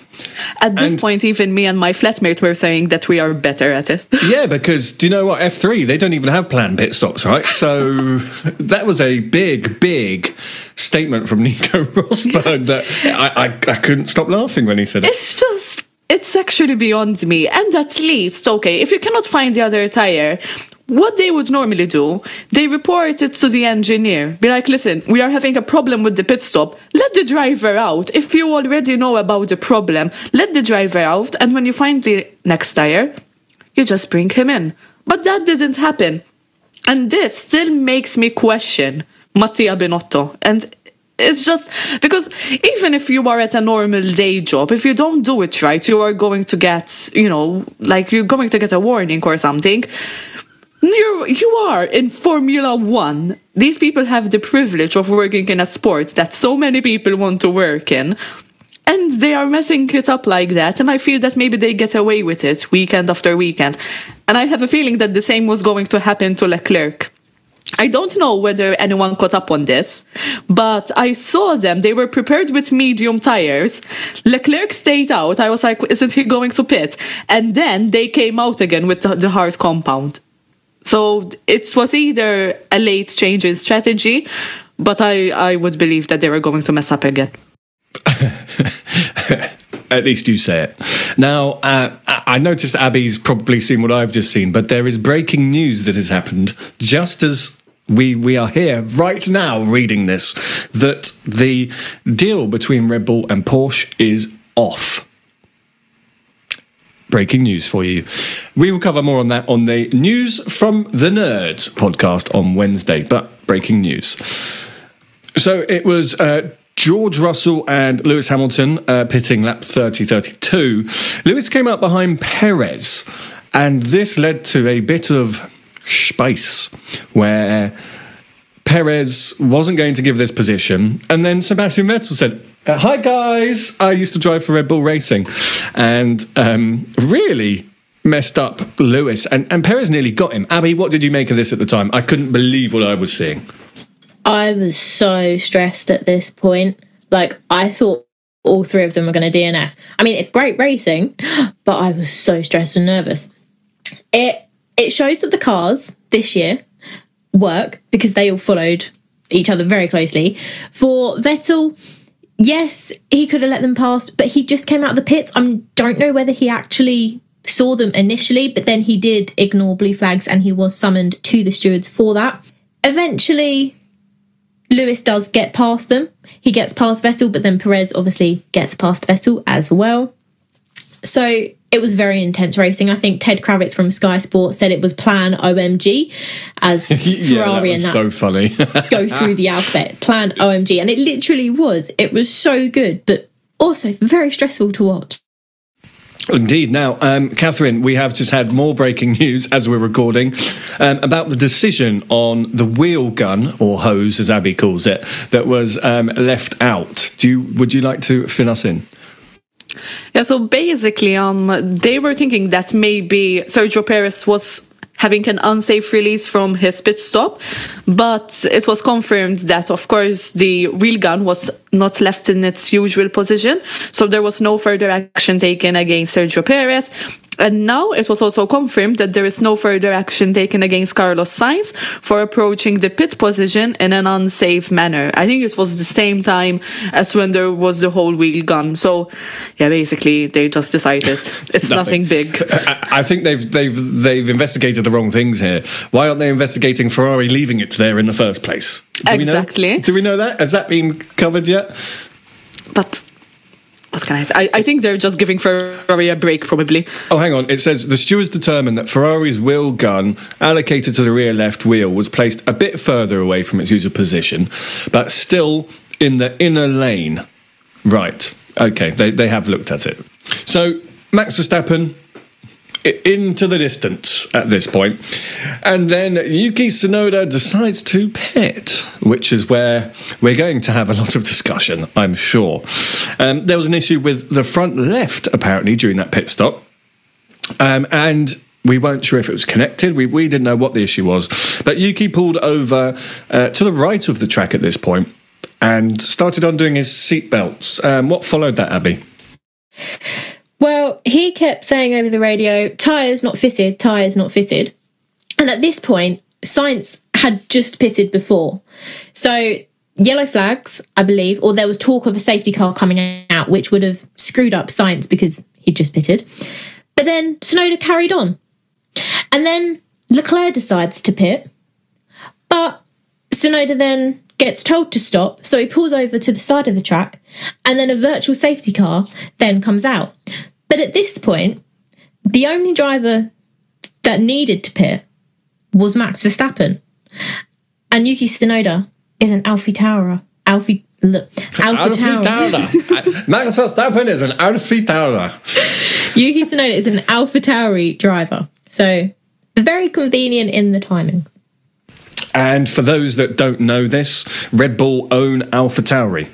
At this And- point, even me and my flatmate were saying that we are better at it. Yeah, because do you know what? F3, they don't even have planned pit stops, right? So that was a big, big statement from Nico Rosberg that I, I, I couldn't stop laughing when he said it. It's just, it's actually beyond me. And at least, okay, if you cannot find the other tire, what they would normally do, they report it to the engineer. Be like, listen, we are having a problem with the pit stop. Let the driver out. If you already know about the problem, let the driver out. And when you find the next tire, you just bring him in. But that didn't happen. And this still makes me question Mattia Binotto. And it's just because even if you are at a normal day job, if you don't do it right, you are going to get, you know, like you're going to get a warning or something. You're, you are in Formula One. These people have the privilege of working in a sport that so many people want to work in. And they are messing it up like that. And I feel that maybe they get away with it weekend after weekend. And I have a feeling that the same was going to happen to Leclerc. I don't know whether anyone caught up on this, but I saw them. They were prepared with medium tires. Leclerc stayed out. I was like, isn't he going to pit? And then they came out again with the, the hard compound. So it was either a late change in strategy, but I, I would believe that they were going to mess up again. At least you say it. Now, uh, I noticed Abby's probably seen what I've just seen, but there is breaking news that has happened just as we we are here right now reading this that the deal between Red Bull and Porsche is off. Breaking news for you. We will cover more on that on the News from the Nerds podcast on Wednesday, but breaking news. So it was uh, George Russell and Lewis Hamilton uh, pitting lap 30 32. Lewis came up behind Perez, and this led to a bit of space where Perez wasn't going to give this position, and then Sebastian Vettel said, uh, Hi guys, I used to drive for Red Bull Racing, and um, really messed up Lewis, and, and Perez nearly got him. Abby, what did you make of this at the time? I couldn't believe what I was seeing. I was so stressed at this point. Like, I thought all three of them were going to DNF. I mean, it's great racing, but I was so stressed and nervous. It it shows that the cars this year work because they all followed each other very closely. For Vettel, yes, he could have let them past, but he just came out of the pits. I don't know whether he actually saw them initially, but then he did ignore blue flags and he was summoned to the stewards for that. Eventually, Lewis does get past them. He gets past Vettel, but then Perez obviously gets past Vettel as well. So it was very intense racing. I think Ted Kravitz from Sky Sports said it was plan OMG as yeah, Ferrari was and that so funny. go through the alphabet. Plan OMG. And it literally was. It was so good, but also very stressful to watch. Indeed. Now, um, Catherine, we have just had more breaking news as we're recording um, about the decision on the wheel gun or hose, as Abby calls it, that was um, left out. Do you? Would you like to fill us in? Yeah, so basically, um, they were thinking that maybe Sergio Perez was having an unsafe release from his pit stop, but it was confirmed that, of course, the wheel gun was not left in its usual position, so there was no further action taken against Sergio Perez. And now it was also confirmed that there is no further action taken against Carlos Sainz for approaching the pit position in an unsafe manner. I think it was the same time as when there was the whole wheel gun. So, yeah, basically they just decided it's nothing. big. I, I think they've they've they've investigated the wrong things here. Why aren't they investigating Ferrari leaving it there in the first place? Do Exactly. We know, do we know that? Has that been covered yet? But what can I say? I, I think they're just giving Ferrari a break, probably. Oh, hang on. It says the stewards determined that Ferrari's wheel gun allocated to the rear left wheel was placed a bit further away from its usual position, but still in the inner lane. Right. Okay. They, they have looked at it. So, Max Verstappen into the distance at this point. And then Yuki Tsunoda decides to pit, which is where we're going to have a lot of discussion, I'm sure. Um, there was an issue with the front left, apparently, during that pit stop. Um, and we weren't sure if it was connected. We, we didn't know what the issue was. But Yuki pulled over uh, to the right of the track at this point and started undoing his seatbelts. Um, what followed that, Abby? Well, he kept saying over the radio, tyres not fitted, tyres not fitted. And at this point, Sainz had just pitted before. So, yellow flags, I believe, or there was talk of a safety car coming out, which would have screwed up Sainz because he'd just pitted. But then Tsunoda carried on. And then Leclerc decides to pit. But Tsunoda then gets told to stop, so he pulls over to the side of the track, and then a virtual safety car then comes out. But at this point, the only driver that needed to pit was Max Verstappen. And Yuki Tsunoda is an Alfie Taurer. Alfie, look, Alpha Taurer. Taurer. Max Verstappen is an Alfie Taurer. Yuki Tsunoda is an Alpha Tauri driver. So very convenient in the timings. And for those that don't know this, Red Bull own Alpha Tauri.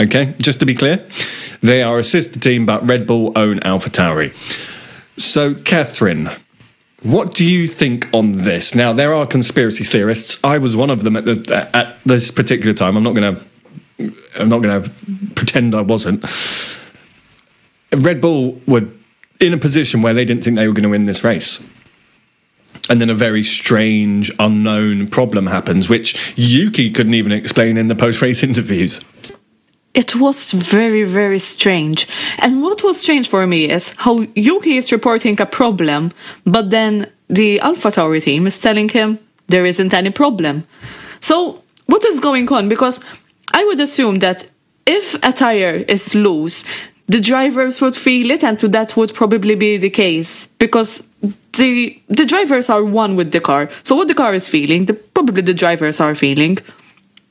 Okay, just to be clear, they are a sister team, but Red Bull own Alpha Tauri. So, Catherine, what do you think on this? Now, there are conspiracy theorists. I was one of them at the, at this particular time. I'm not going to. I'm not going to pretend I wasn't. Red Bull were in a position where they didn't think they were going to win this race. And then a very strange, unknown problem happens, which Yuki couldn't even explain in the post race interviews. It was very, very strange. And what was strange for me is how Yuki is reporting a problem, but then the Alpha Tauri team is telling him there isn't any problem. So, what is going on? Because I would assume that if a tire is loose, the drivers would feel it, and that would probably be the case because the the drivers are one with the car. So what the car is feeling, the, probably the drivers are feeling.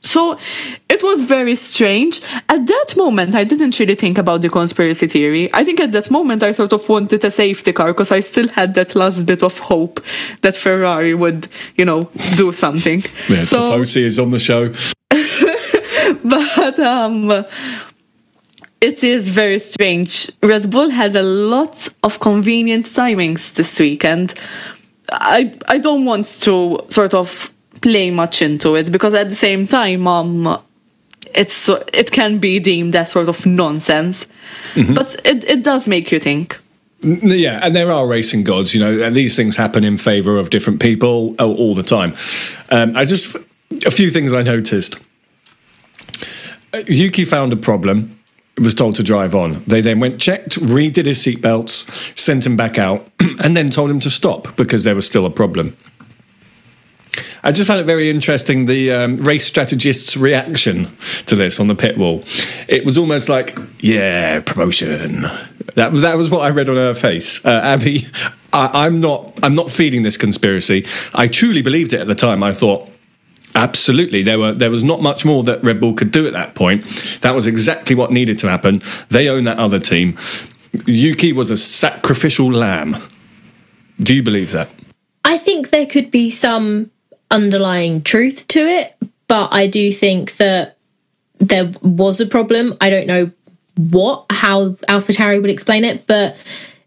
So it was very strange. At that moment, I didn't really think about the conspiracy theory. I think at that moment, I sort of wanted a safety car because I still had that last bit of hope that Ferrari would, you know, do something. Yeah, so, Tifosi is on the show. but um, it is very strange. Red Bull had a lot of convenient timings this week, and I I don't want to sort of play much into it because at the same time, um, it's it can be deemed as sort of nonsense, but it, it does make you think. Yeah, and there are racing gods, you know, these things happen in favour of different people all, all the time. Um, I just, a few things I noticed. Uh, Yuki found a problem, was told to drive on. They then went, checked, redid his seatbelts, sent him back out, and then told him to stop because there was still a problem. I just found it very interesting the um, race strategist's reaction to this on the pit wall. It was almost like, yeah, promotion. That was that was what I read on her face, uh, Abby. I, I'm not I'm not feeding this conspiracy. I truly believed it at the time. I thought. Absolutely, there were there was not much more that Red Bull could do at that point. That was exactly what needed to happen. They own that other team. Yuki was a sacrificial lamb. Do you believe that? I think there could be some underlying truth to it, but I do think that there was a problem. I don't know what, how AlphaTauri would explain it, but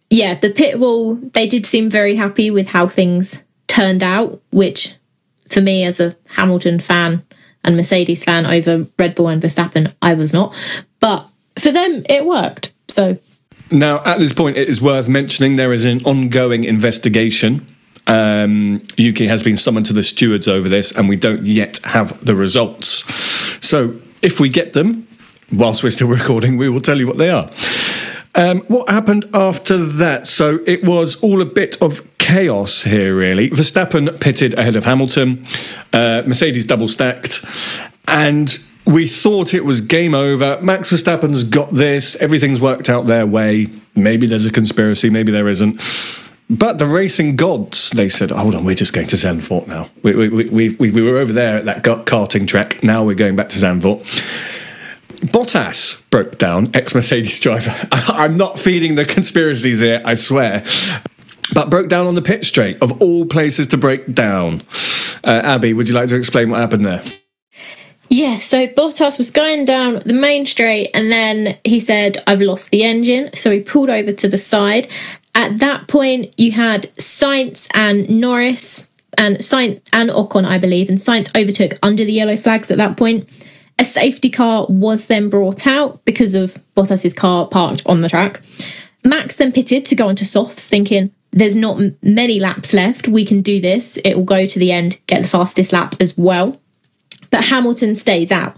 yeah, the pit wall, they did seem very happy with how things turned out, which for me as a Hamilton fan and Mercedes fan over Red Bull and Verstappen, I was not. But for them, it worked. So Now, at this point, it is worth mentioning there is an ongoing investigation. Um, Yuki has been summoned to the stewards over this, and we don't yet have the results. So, if we get them, whilst we're still recording, we will tell you what they are. Um, what happened after that? So, it was all a bit of chaos here, really. Verstappen pitted ahead of Hamilton, uh, Mercedes double stacked, and we thought it was game over. Max Verstappen's got this. Everything's worked out their way. Maybe there's a conspiracy, maybe there isn't. But the racing gods, they said, hold on, we're just going to Zandvoort now. We, we, we, we, we were over there at that karting track. Now we're going back to Zandvoort. Bottas broke down, ex Mercedes driver. I'm not feeding the conspiracies here, I swear. But broke down on the pit straight, of all places to break down. Uh, Abby, would you like to explain what happened there? Yeah, so Bottas was going down the main straight and then he said, I've lost the engine. So he pulled over to the side. At that point, you had Sainz and Norris and Sainz and Ocon, I believe, and Sainz overtook under the yellow flags at that point. A safety car was then brought out because of Bottas's car parked on the track. Max then pitted to go onto softs, thinking, there's not many laps left. We can do this. It will go to the end, get the fastest lap as well but Hamilton stays out.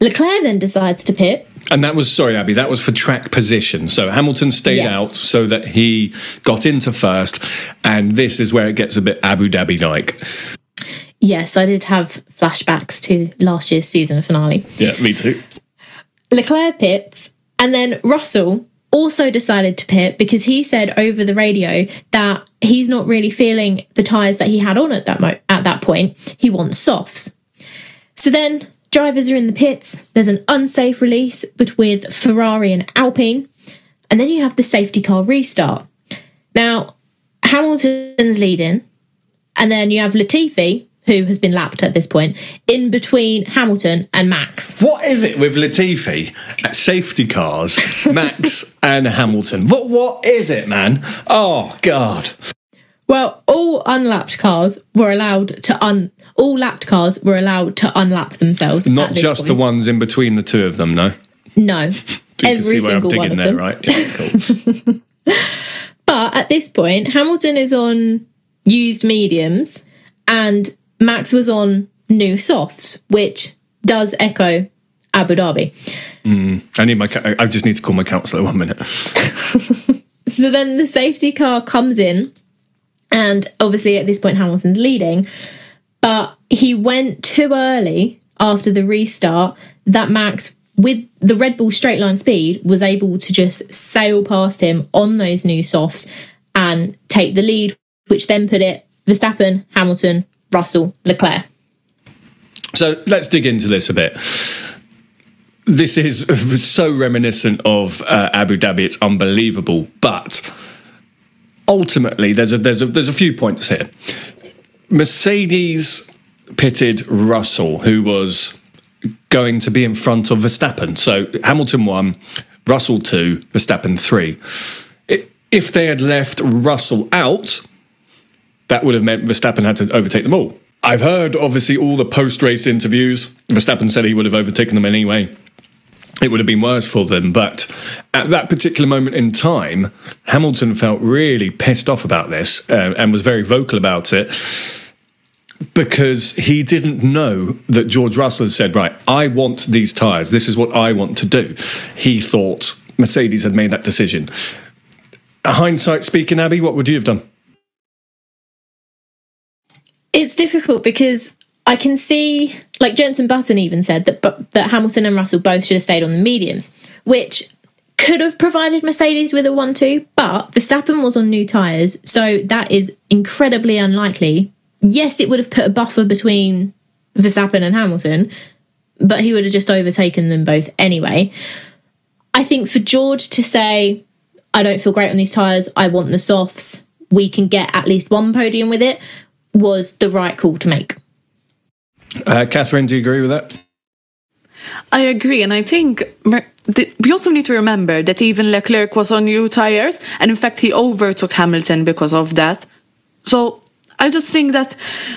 Leclerc then decides to pit. And that was, sorry, Abby, that was for track position. So Hamilton stayed Yes. out so that he got into first. And this is where it gets a bit Abu Dhabi like. Yes, I did have flashbacks to last year's season finale. Yeah, me too. Leclerc pits, and then Russell also decided to pit because he said over the radio that he's not really feeling the tyres that he had on at that mo- at that point. He wants softs. So then drivers are in the pits. There's an unsafe release but with Ferrari and Alpine, and then you have the safety car restart. Now Hamilton's leading, and then you have Latifi, who has been lapped at this point, in between Hamilton and Max. What is it with Latifi at safety cars, Max and Hamilton? What What is it, man? Oh, God. Well, all unlapped cars were allowed to un. All lapped cars were allowed to unlap themselves. Not just the ones in between the two of them, no? No, You can every see where I'm single one of there, them. right? Yeah, cool. But at this point, Hamilton is on used mediums, and Max was on new softs, which does echo Abu Dhabi. Mm, I need my. I just need to call my counsellor one minute. So then the safety car comes in, and obviously at this point Hamilton's leading, but he went too early after the restart that Max, with the Red Bull straight line speed, was able to just sail past him on those new softs and take the lead, which then put it Verstappen, Hamilton, Russell, Leclerc. So let's dig into this a bit. This is so reminiscent of uh, Abu Dhabi. It's unbelievable, but ultimately, there's a there's a there's a few points here. Mercedes pitted Russell, who was going to be in front of Verstappen. So Hamilton won, Russell two, Verstappen three. If they had left Russell out, that would have meant Verstappen had to overtake them all. I've heard, obviously, all the post race interviews. Verstappen said he would have overtaken them anyway. It would have been worse for them. But at that particular moment in time, Hamilton felt really pissed off about this uh, and was very vocal about it because he didn't know that George Russell had said, Right, I want these tyres. This is what I want to do. He thought Mercedes had made that decision. Hindsight speaking, Abby, what would you have done? It's difficult because I can see, like Jensen Button even said that, but that Hamilton and Russell both should have stayed on the mediums, which could have provided Mercedes with a 1 2, but Verstappen was on new tyres, so that is incredibly unlikely. Yes, it would have put a buffer between Verstappen and Hamilton, but he would have just overtaken them both anyway. I think for George to say, I don't feel great on these tyres, I want the softs, we can get at least one podium with it, was the right call to make. Uh, Catherine, do you agree with that? I agree, and I think we also need to remember that even Leclerc was on new tires, and in fact, he overtook Hamilton because of that. So I just think that,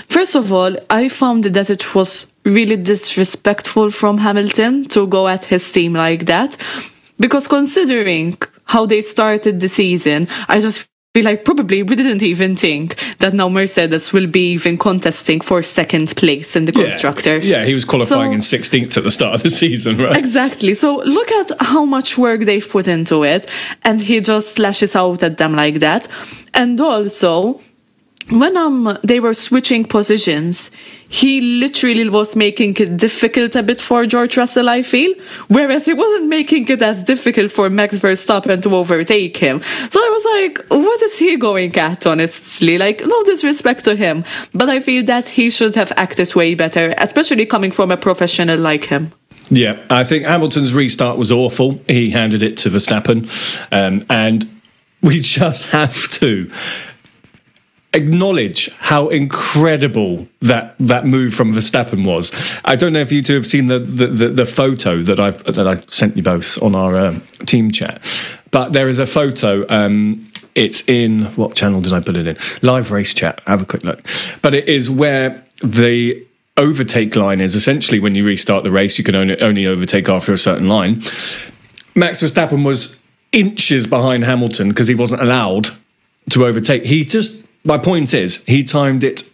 first of all, I found that it was really disrespectful from Hamilton to go at his team like that. Because considering how they started the season, I just feel like probably we didn't even think that now Mercedes will be even contesting for second place in the Yeah. constructors. Yeah, he was qualifying So- in 16th at the start of the season, right? Exactly. So look at how much work they've put into it, and he just lashes out at them like that. And also, when um they were switching positions, he literally was making it difficult a bit for George Russell, I feel, whereas he wasn't making it as difficult for Max Verstappen to overtake him. So I was like, what is he going at, honestly? Like, no disrespect to him, but I feel that he should have acted way better, especially coming from a professional like him. Yeah, I think Hamilton's restart was awful. He handed it to Verstappen, um, and we just have to acknowledge how incredible that that move from Verstappen was. I don't know if you two have seen the the, the, the photo that I that I sent you both on our um, team chat, but there is a photo. Um, it's in what channel did I put it in? Live race chat. Have a quick look. But it is where the overtake line is essentially when you restart the race, you can only, only overtake after a certain line. Max Verstappen was inches behind Hamilton because he wasn't allowed to overtake. He just, my point is, he timed it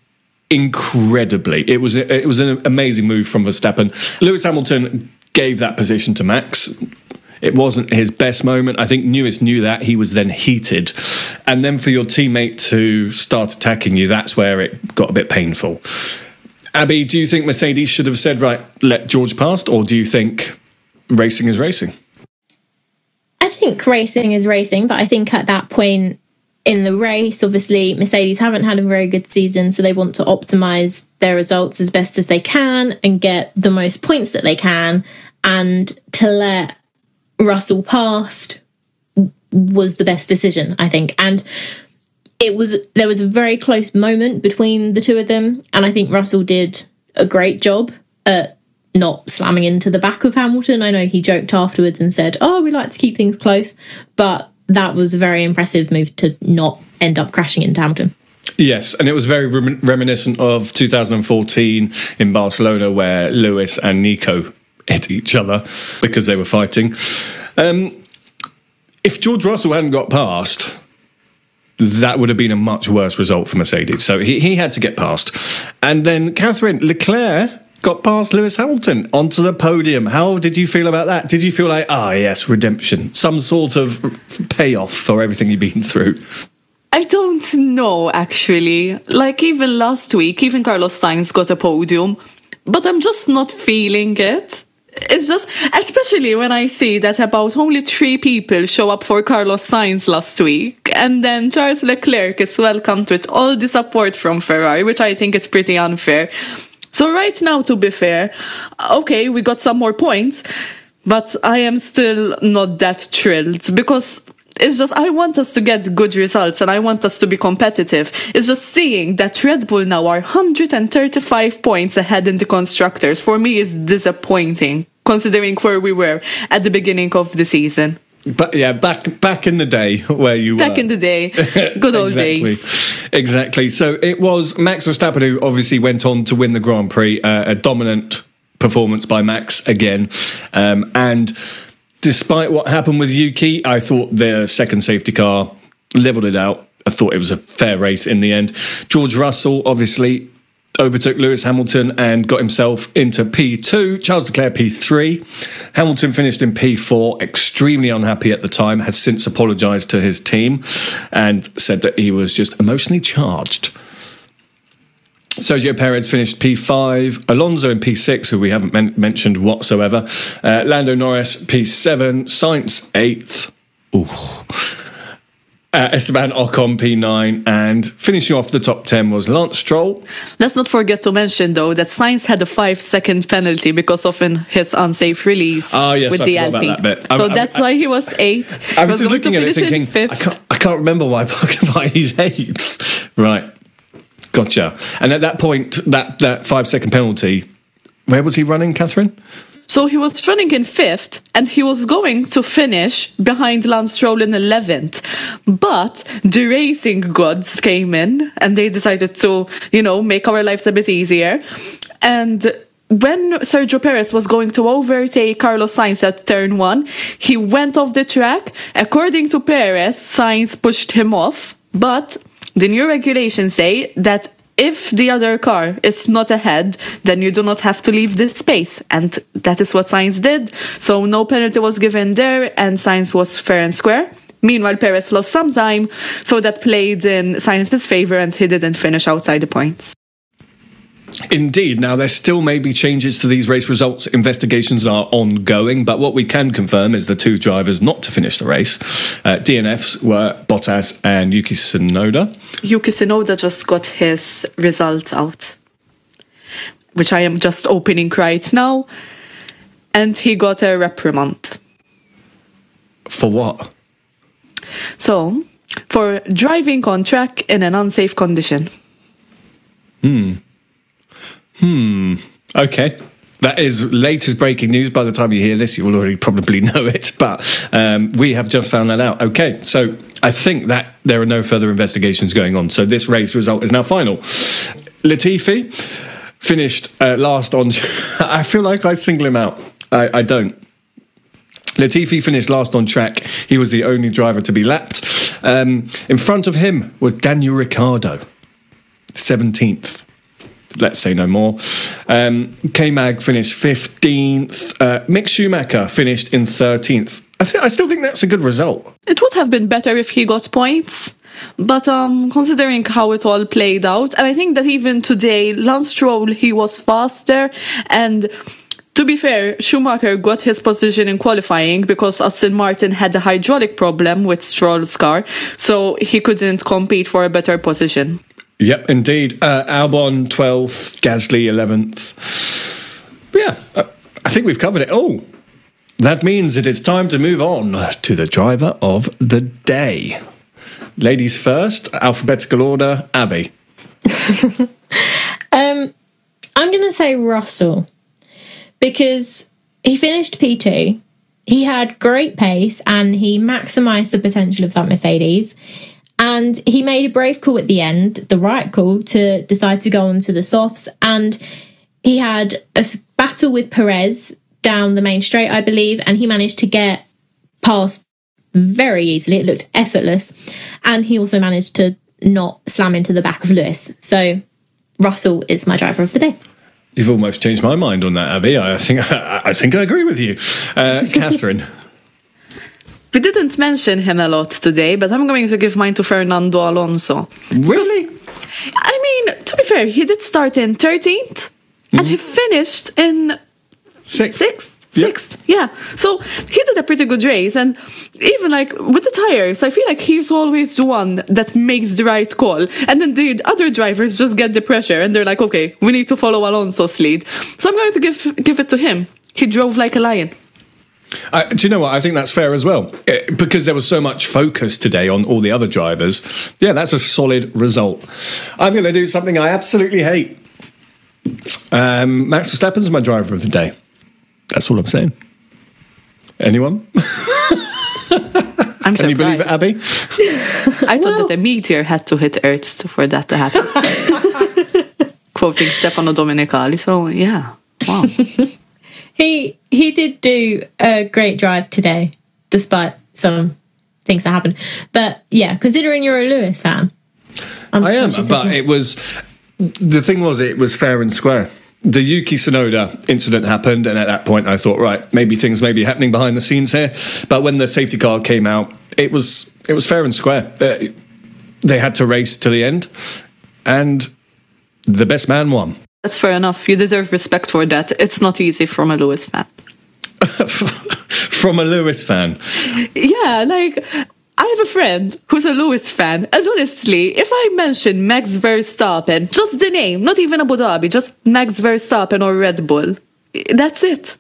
incredibly. It was it was an amazing move from Verstappen. Lewis Hamilton gave that position to Max. It wasn't his best moment. I think Lewis knew that. He was then heated. And then for your teammate to start attacking you, that's where it got a bit painful. Abby, do you think Mercedes should have said, right, let George past, or do you think racing is racing? I think racing is racing, but I think at that point in the race, obviously, Mercedes haven't had a very good season, so they want to optimize their results as best as they can and get the most points that they can. And to let Russell past was the best decision, I think. And it was there was a very close moment between the two of them, and I think Russell did a great job at not slamming into the back of Hamilton. I know he joked afterwards and said, "Oh, we like to keep things close," but that was a very impressive move to not end up crashing into Hamilton. Yes, and it was very rem- reminiscent of 2014 in Barcelona, where Lewis and Nico hit each other because they were fighting. Um, if George Russell hadn't got past, that would have been a much worse result for Mercedes. So he, he had to get past. And then Catherine Leclerc got past Lewis Hamilton onto the podium. How did you feel about that? Did you feel like, ah, yes, redemption, some sort of payoff for everything you've been through? I don't know actually. Like even last week, even Carlos Sainz got a podium, but I'm just not feeling it. It's just, especially when I see that about only three people show up for Carlos Sainz last week, and then Charles Leclerc is welcomed with all the support from Ferrari, which I think is pretty unfair. So right now, to be fair, okay, we got some more points, but I am still not that thrilled because it's just I want us to get good results and I want us to be competitive. It's just seeing that Red Bull now are 135 points ahead in the constructors for me is disappointing considering where we were at the beginning of the season. But yeah, back back in the day where you were Back were. in the day, good old exactly. days. Exactly. So it was Max Verstappen who obviously went on to win the Grand Prix, uh, a dominant performance by Max again. Um, and despite what happened with Yuki, I thought their second safety car leveled it out. I thought it was a fair race in the end. George Russell obviously overtook Lewis Hamilton and got himself into P2. Charles Leclerc P3. Hamilton finished in P4, extremely unhappy at the time, has since apologised to his team and said that he was just emotionally charged. Sergio Perez finished P5, Alonso in P6, who we haven't men- mentioned whatsoever, uh, Lando Norris P7, Sainz 8th. Ooh. Uh, Esteban Ocon P9, and finishing off the top 10 was Lance Stroll. Let's not forget to mention, though, that Sainz had a five second penalty because of his unsafe release Ah, yes, with I the Alpine. that. So I- that's I- why he was eight. I was He just looking at it thinking, can't, I can't remember why, why he's eighth. Right. Gotcha. And at that point, that, that five second penalty, where was he running, Catherine? So he was running in fifth and he was going to finish behind Lance Stroll in 11th. But the racing gods came in and they decided to, you know, make our lives a bit easier. And when Sergio Perez was going to overtake Carlos Sainz at turn one, he went off the track. According to Perez, Sainz pushed him off. But the new regulations say that if the other car is not ahead, then you do not have to leave this space. And that is what Sainz did. So no penalty was given there, and Sainz was fair and square. Meanwhile, Perez lost some time, so that played in Sainz's favor, and he didn't finish outside the points. Indeed. Now, there still may be changes to these race results. Investigations are ongoing, but what we can confirm is the two drivers not to finish the race, uh, DNFs, were Bottas and Yuki Tsunoda. Yuki Tsunoda just got his result out, which I am just opening right now, and he got a reprimand. For what? So, for driving on track in an unsafe condition. Okay. That is latest breaking news. By the time you hear this, you will already probably know it. But um, we have just found that out. Okay, so I think that there are no further investigations going on. So this race result is now final. Latifi finished uh, last on. I feel like I single him out. I, I don't. Latifi finished last on track. He was the only driver to be lapped. Um, in front of him was Daniel Ricciardo, 17th let's say no more. Um, K Mag finished 15th. Uh, Mick Schumacher finished in 13th. I, th- I still think that's a good result. It would have been better if he got points, but um, considering how it all played out, and I think that even today, Lance Stroll, he was faster and. To be fair, Schumacher got his position in qualifying because Aston Martin had a hydraulic problem with Stroll's car, so he couldn't compete for a better position. Yep, indeed. Uh, Albon 12th, Gasly 11th. Yeah, uh, I think we've covered it all. That means it is time to move on to the driver of the day. Ladies first, alphabetical order, Abby. Um, I'm going to say Russell because he finished P2. He had great pace and he maximized the potential of that Mercedes. And he made a brave call at the end, the right call, to decide to go on to the softs. And he had a battle with Perez down the main straight, I believe, and he managed to get past very easily. It looked effortless. And he also managed to not slam into the back of Lewis. So Russell is my driver of the day. You've almost changed my mind on that, Abby. I think I, think I agree with you, uh, Catherine. We didn't mention him a lot today, but I'm going to give mine to Fernando Alonso. really? I mean, to be fair, he did start in 13th and mm-hmm. he finished in Six. sixth. Yep. Sixth, yeah. So he did a pretty good race, and even like with the tires, I feel like he's always the one that makes the right call, and then the other drivers just get the pressure, and they're like, "Okay, we need to follow Alonso's lead." So I'm going to give give it to him. He drove like a lion. I, do you know what? I think that's fair as well. Eh, because there was so much focus today on all the other drivers. Yeah, that's a solid result. I'm going to do something I absolutely hate. Um, Max Verstappen's my driver of the day. That's all I'm saying. Anyone? I'm Can you believe it. Abby? I thought that a meteor had to hit Earth for that to happen. Quoting Stefano Domenicali. So yeah, wow. He he did do a great drive today, despite some things that happened. But yeah, considering you're a Lewis fan, I'm I am, surprised you said but it was the thing was it was fair and square. The Yuki Tsunoda incident happened, and at that point, I thought, right, maybe things may be happening behind the scenes here. But when the safety car came out, it was it was fair and square. Uh, they had to race to the end, and the best man won. That's fair enough. You deserve respect for that. It's not easy from a Lewis fan. From a Lewis fan. Yeah, like I have a friend who's a Lewis fan, and honestly, if I mention Max Verstappen, just the name, not even Abu Dhabi, just Max Verstappen or Red Bull, that's it.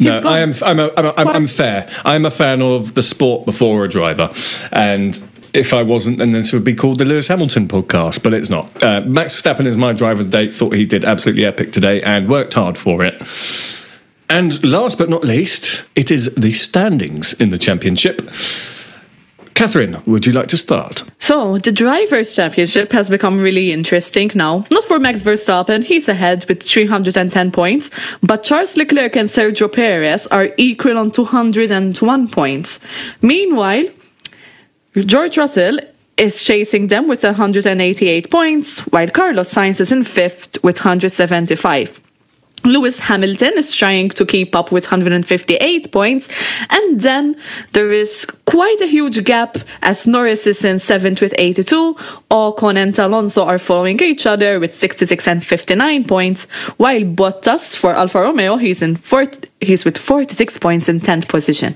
No, I am. I'm, a, I'm, a, I'm, I'm fair. I'm a fan of the sport before a driver, and if I wasn't, then this would be called the Lewis Hamilton podcast. But it's not. Uh, Max Verstappen is my driver of the day. Thought he did absolutely epic today, and worked hard for it. And last but not least, it is the standings in the championship. Catherine, would you like to start? So, the Drivers' Championship has become really interesting now. Not for Max Verstappen, he's ahead with 310 points, but Charles Leclerc and Sergio Perez are equal on 201 points. Meanwhile, George Russell is chasing them with 188 points, while Carlos Sainz is in fifth with 175. Lewis Hamilton is trying to keep up with 158 points. And then there is quite a huge gap as Norris is in seventh with 82. Ocon and Alonso are following each other with 66 and 59 points, while Bottas for Alfa Romeo, he's in fourth, he's with 46 points in 10th position.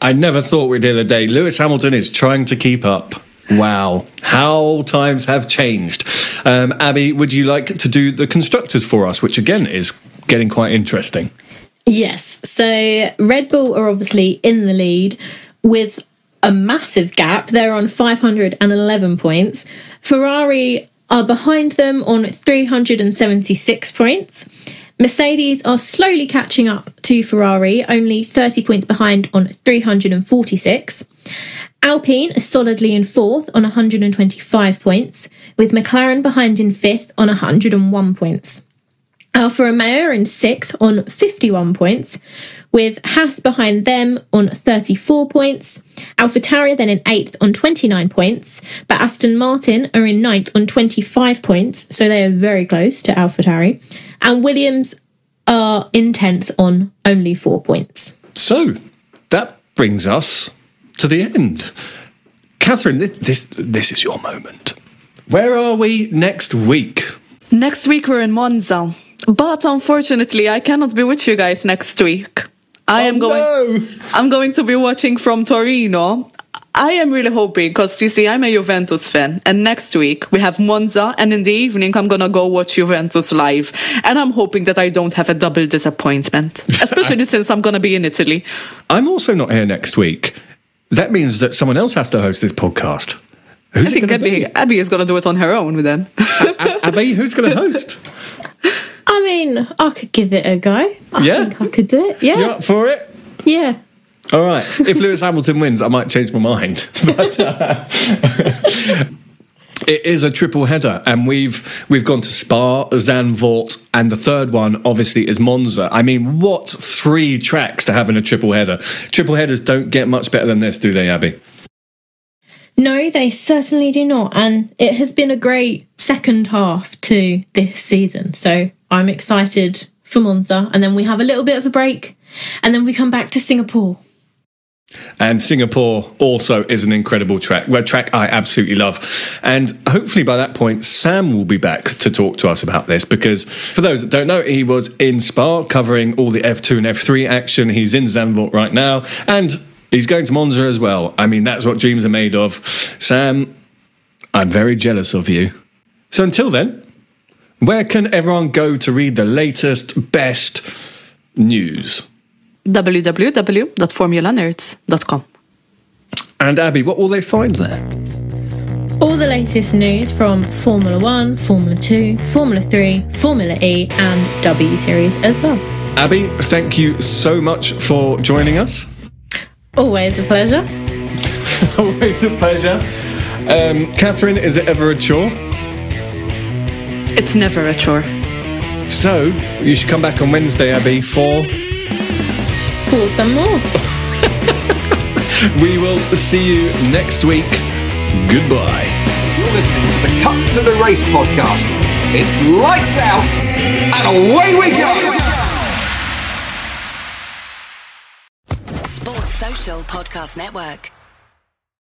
I never thought we'd hear the day. Lewis Hamilton is trying to keep up. Wow, how times have changed. Um, Abby, would you like to do the constructors for us, which again is getting quite interesting? Yes. So Red Bull are obviously in the lead with a massive gap. They're on 511 points. Ferrari are behind them on 376 points. Mercedes are slowly catching up to Ferrari, only 30 points behind on 346. Alpine are solidly in fourth on 125 points, with McLaren behind in fifth on 101 points. Alfa Romeo are in sixth on 51 points, with Haas behind them on 34 points. AlphaTauri are then in eighth on 29 points, but Aston Martin are in ninth on 25 points, so they are very close to AlphaTauri. And Williams are in 10th on only four points. So that brings us to the end. Catherine, this, this, this is your moment. Where are we next week? Next week we're in Monza, but unfortunately I cannot be with you guys next week. I am oh, going. no. I'm going to be watching from Torino. I am really hoping because you see, I'm a Juventus fan, and next week we have Monza, and in the evening I'm gonna go watch Juventus live, and I'm hoping that I don't have a double disappointment, especially since I'm gonna be in Italy. I'm also not here next week. That means that someone else has to host this podcast. Who's I it think going to Abby, be? Abby is gonna do it on her own then. Abby, who's going to host? I mean, I could give it a go. I Yeah? think I could do it. Yeah. You up for it? Yeah. All right. If Lewis Hamilton wins, I might change my mind. But uh, it is a triple header, and we've we've gone to Spa, Zandvoort, and the third one obviously is Monza. I mean, what three tracks to have in a triple header? Triple headers don't get much better than this, do they, Abby? No, they certainly do not. And it has been a great second half to this season. So I'm excited for Monza. And then we have a little bit of a break. And then we come back to Singapore. And Singapore also is an incredible track, a track I absolutely love. And hopefully by that point, Sam will be back to talk to us about this because for those that don't know, he was in Spa covering all the F2 and F3 action. He's in Zandvoort right now and he's going to Monza as well. I mean, that's what dreams are made of. Sam, I'm very jealous of you. So until then, where can everyone go to read the latest, best news? www.formulanerds.com. And Abby, what will they find there? All the latest news from Formula One, Formula Two, Formula Three, Formula E, and W Series as well. Abby, thank you so much for joining us. Always a pleasure. Always a pleasure. Um, Catherine, is it ever a chore? It's never a chore. So, you should come back on Wednesday, Abby, for. For some more. We will see you next week. Goodbye. You're listening to the Cut to the Race podcast. It's lights out and away we go. Sports Social Podcast Network.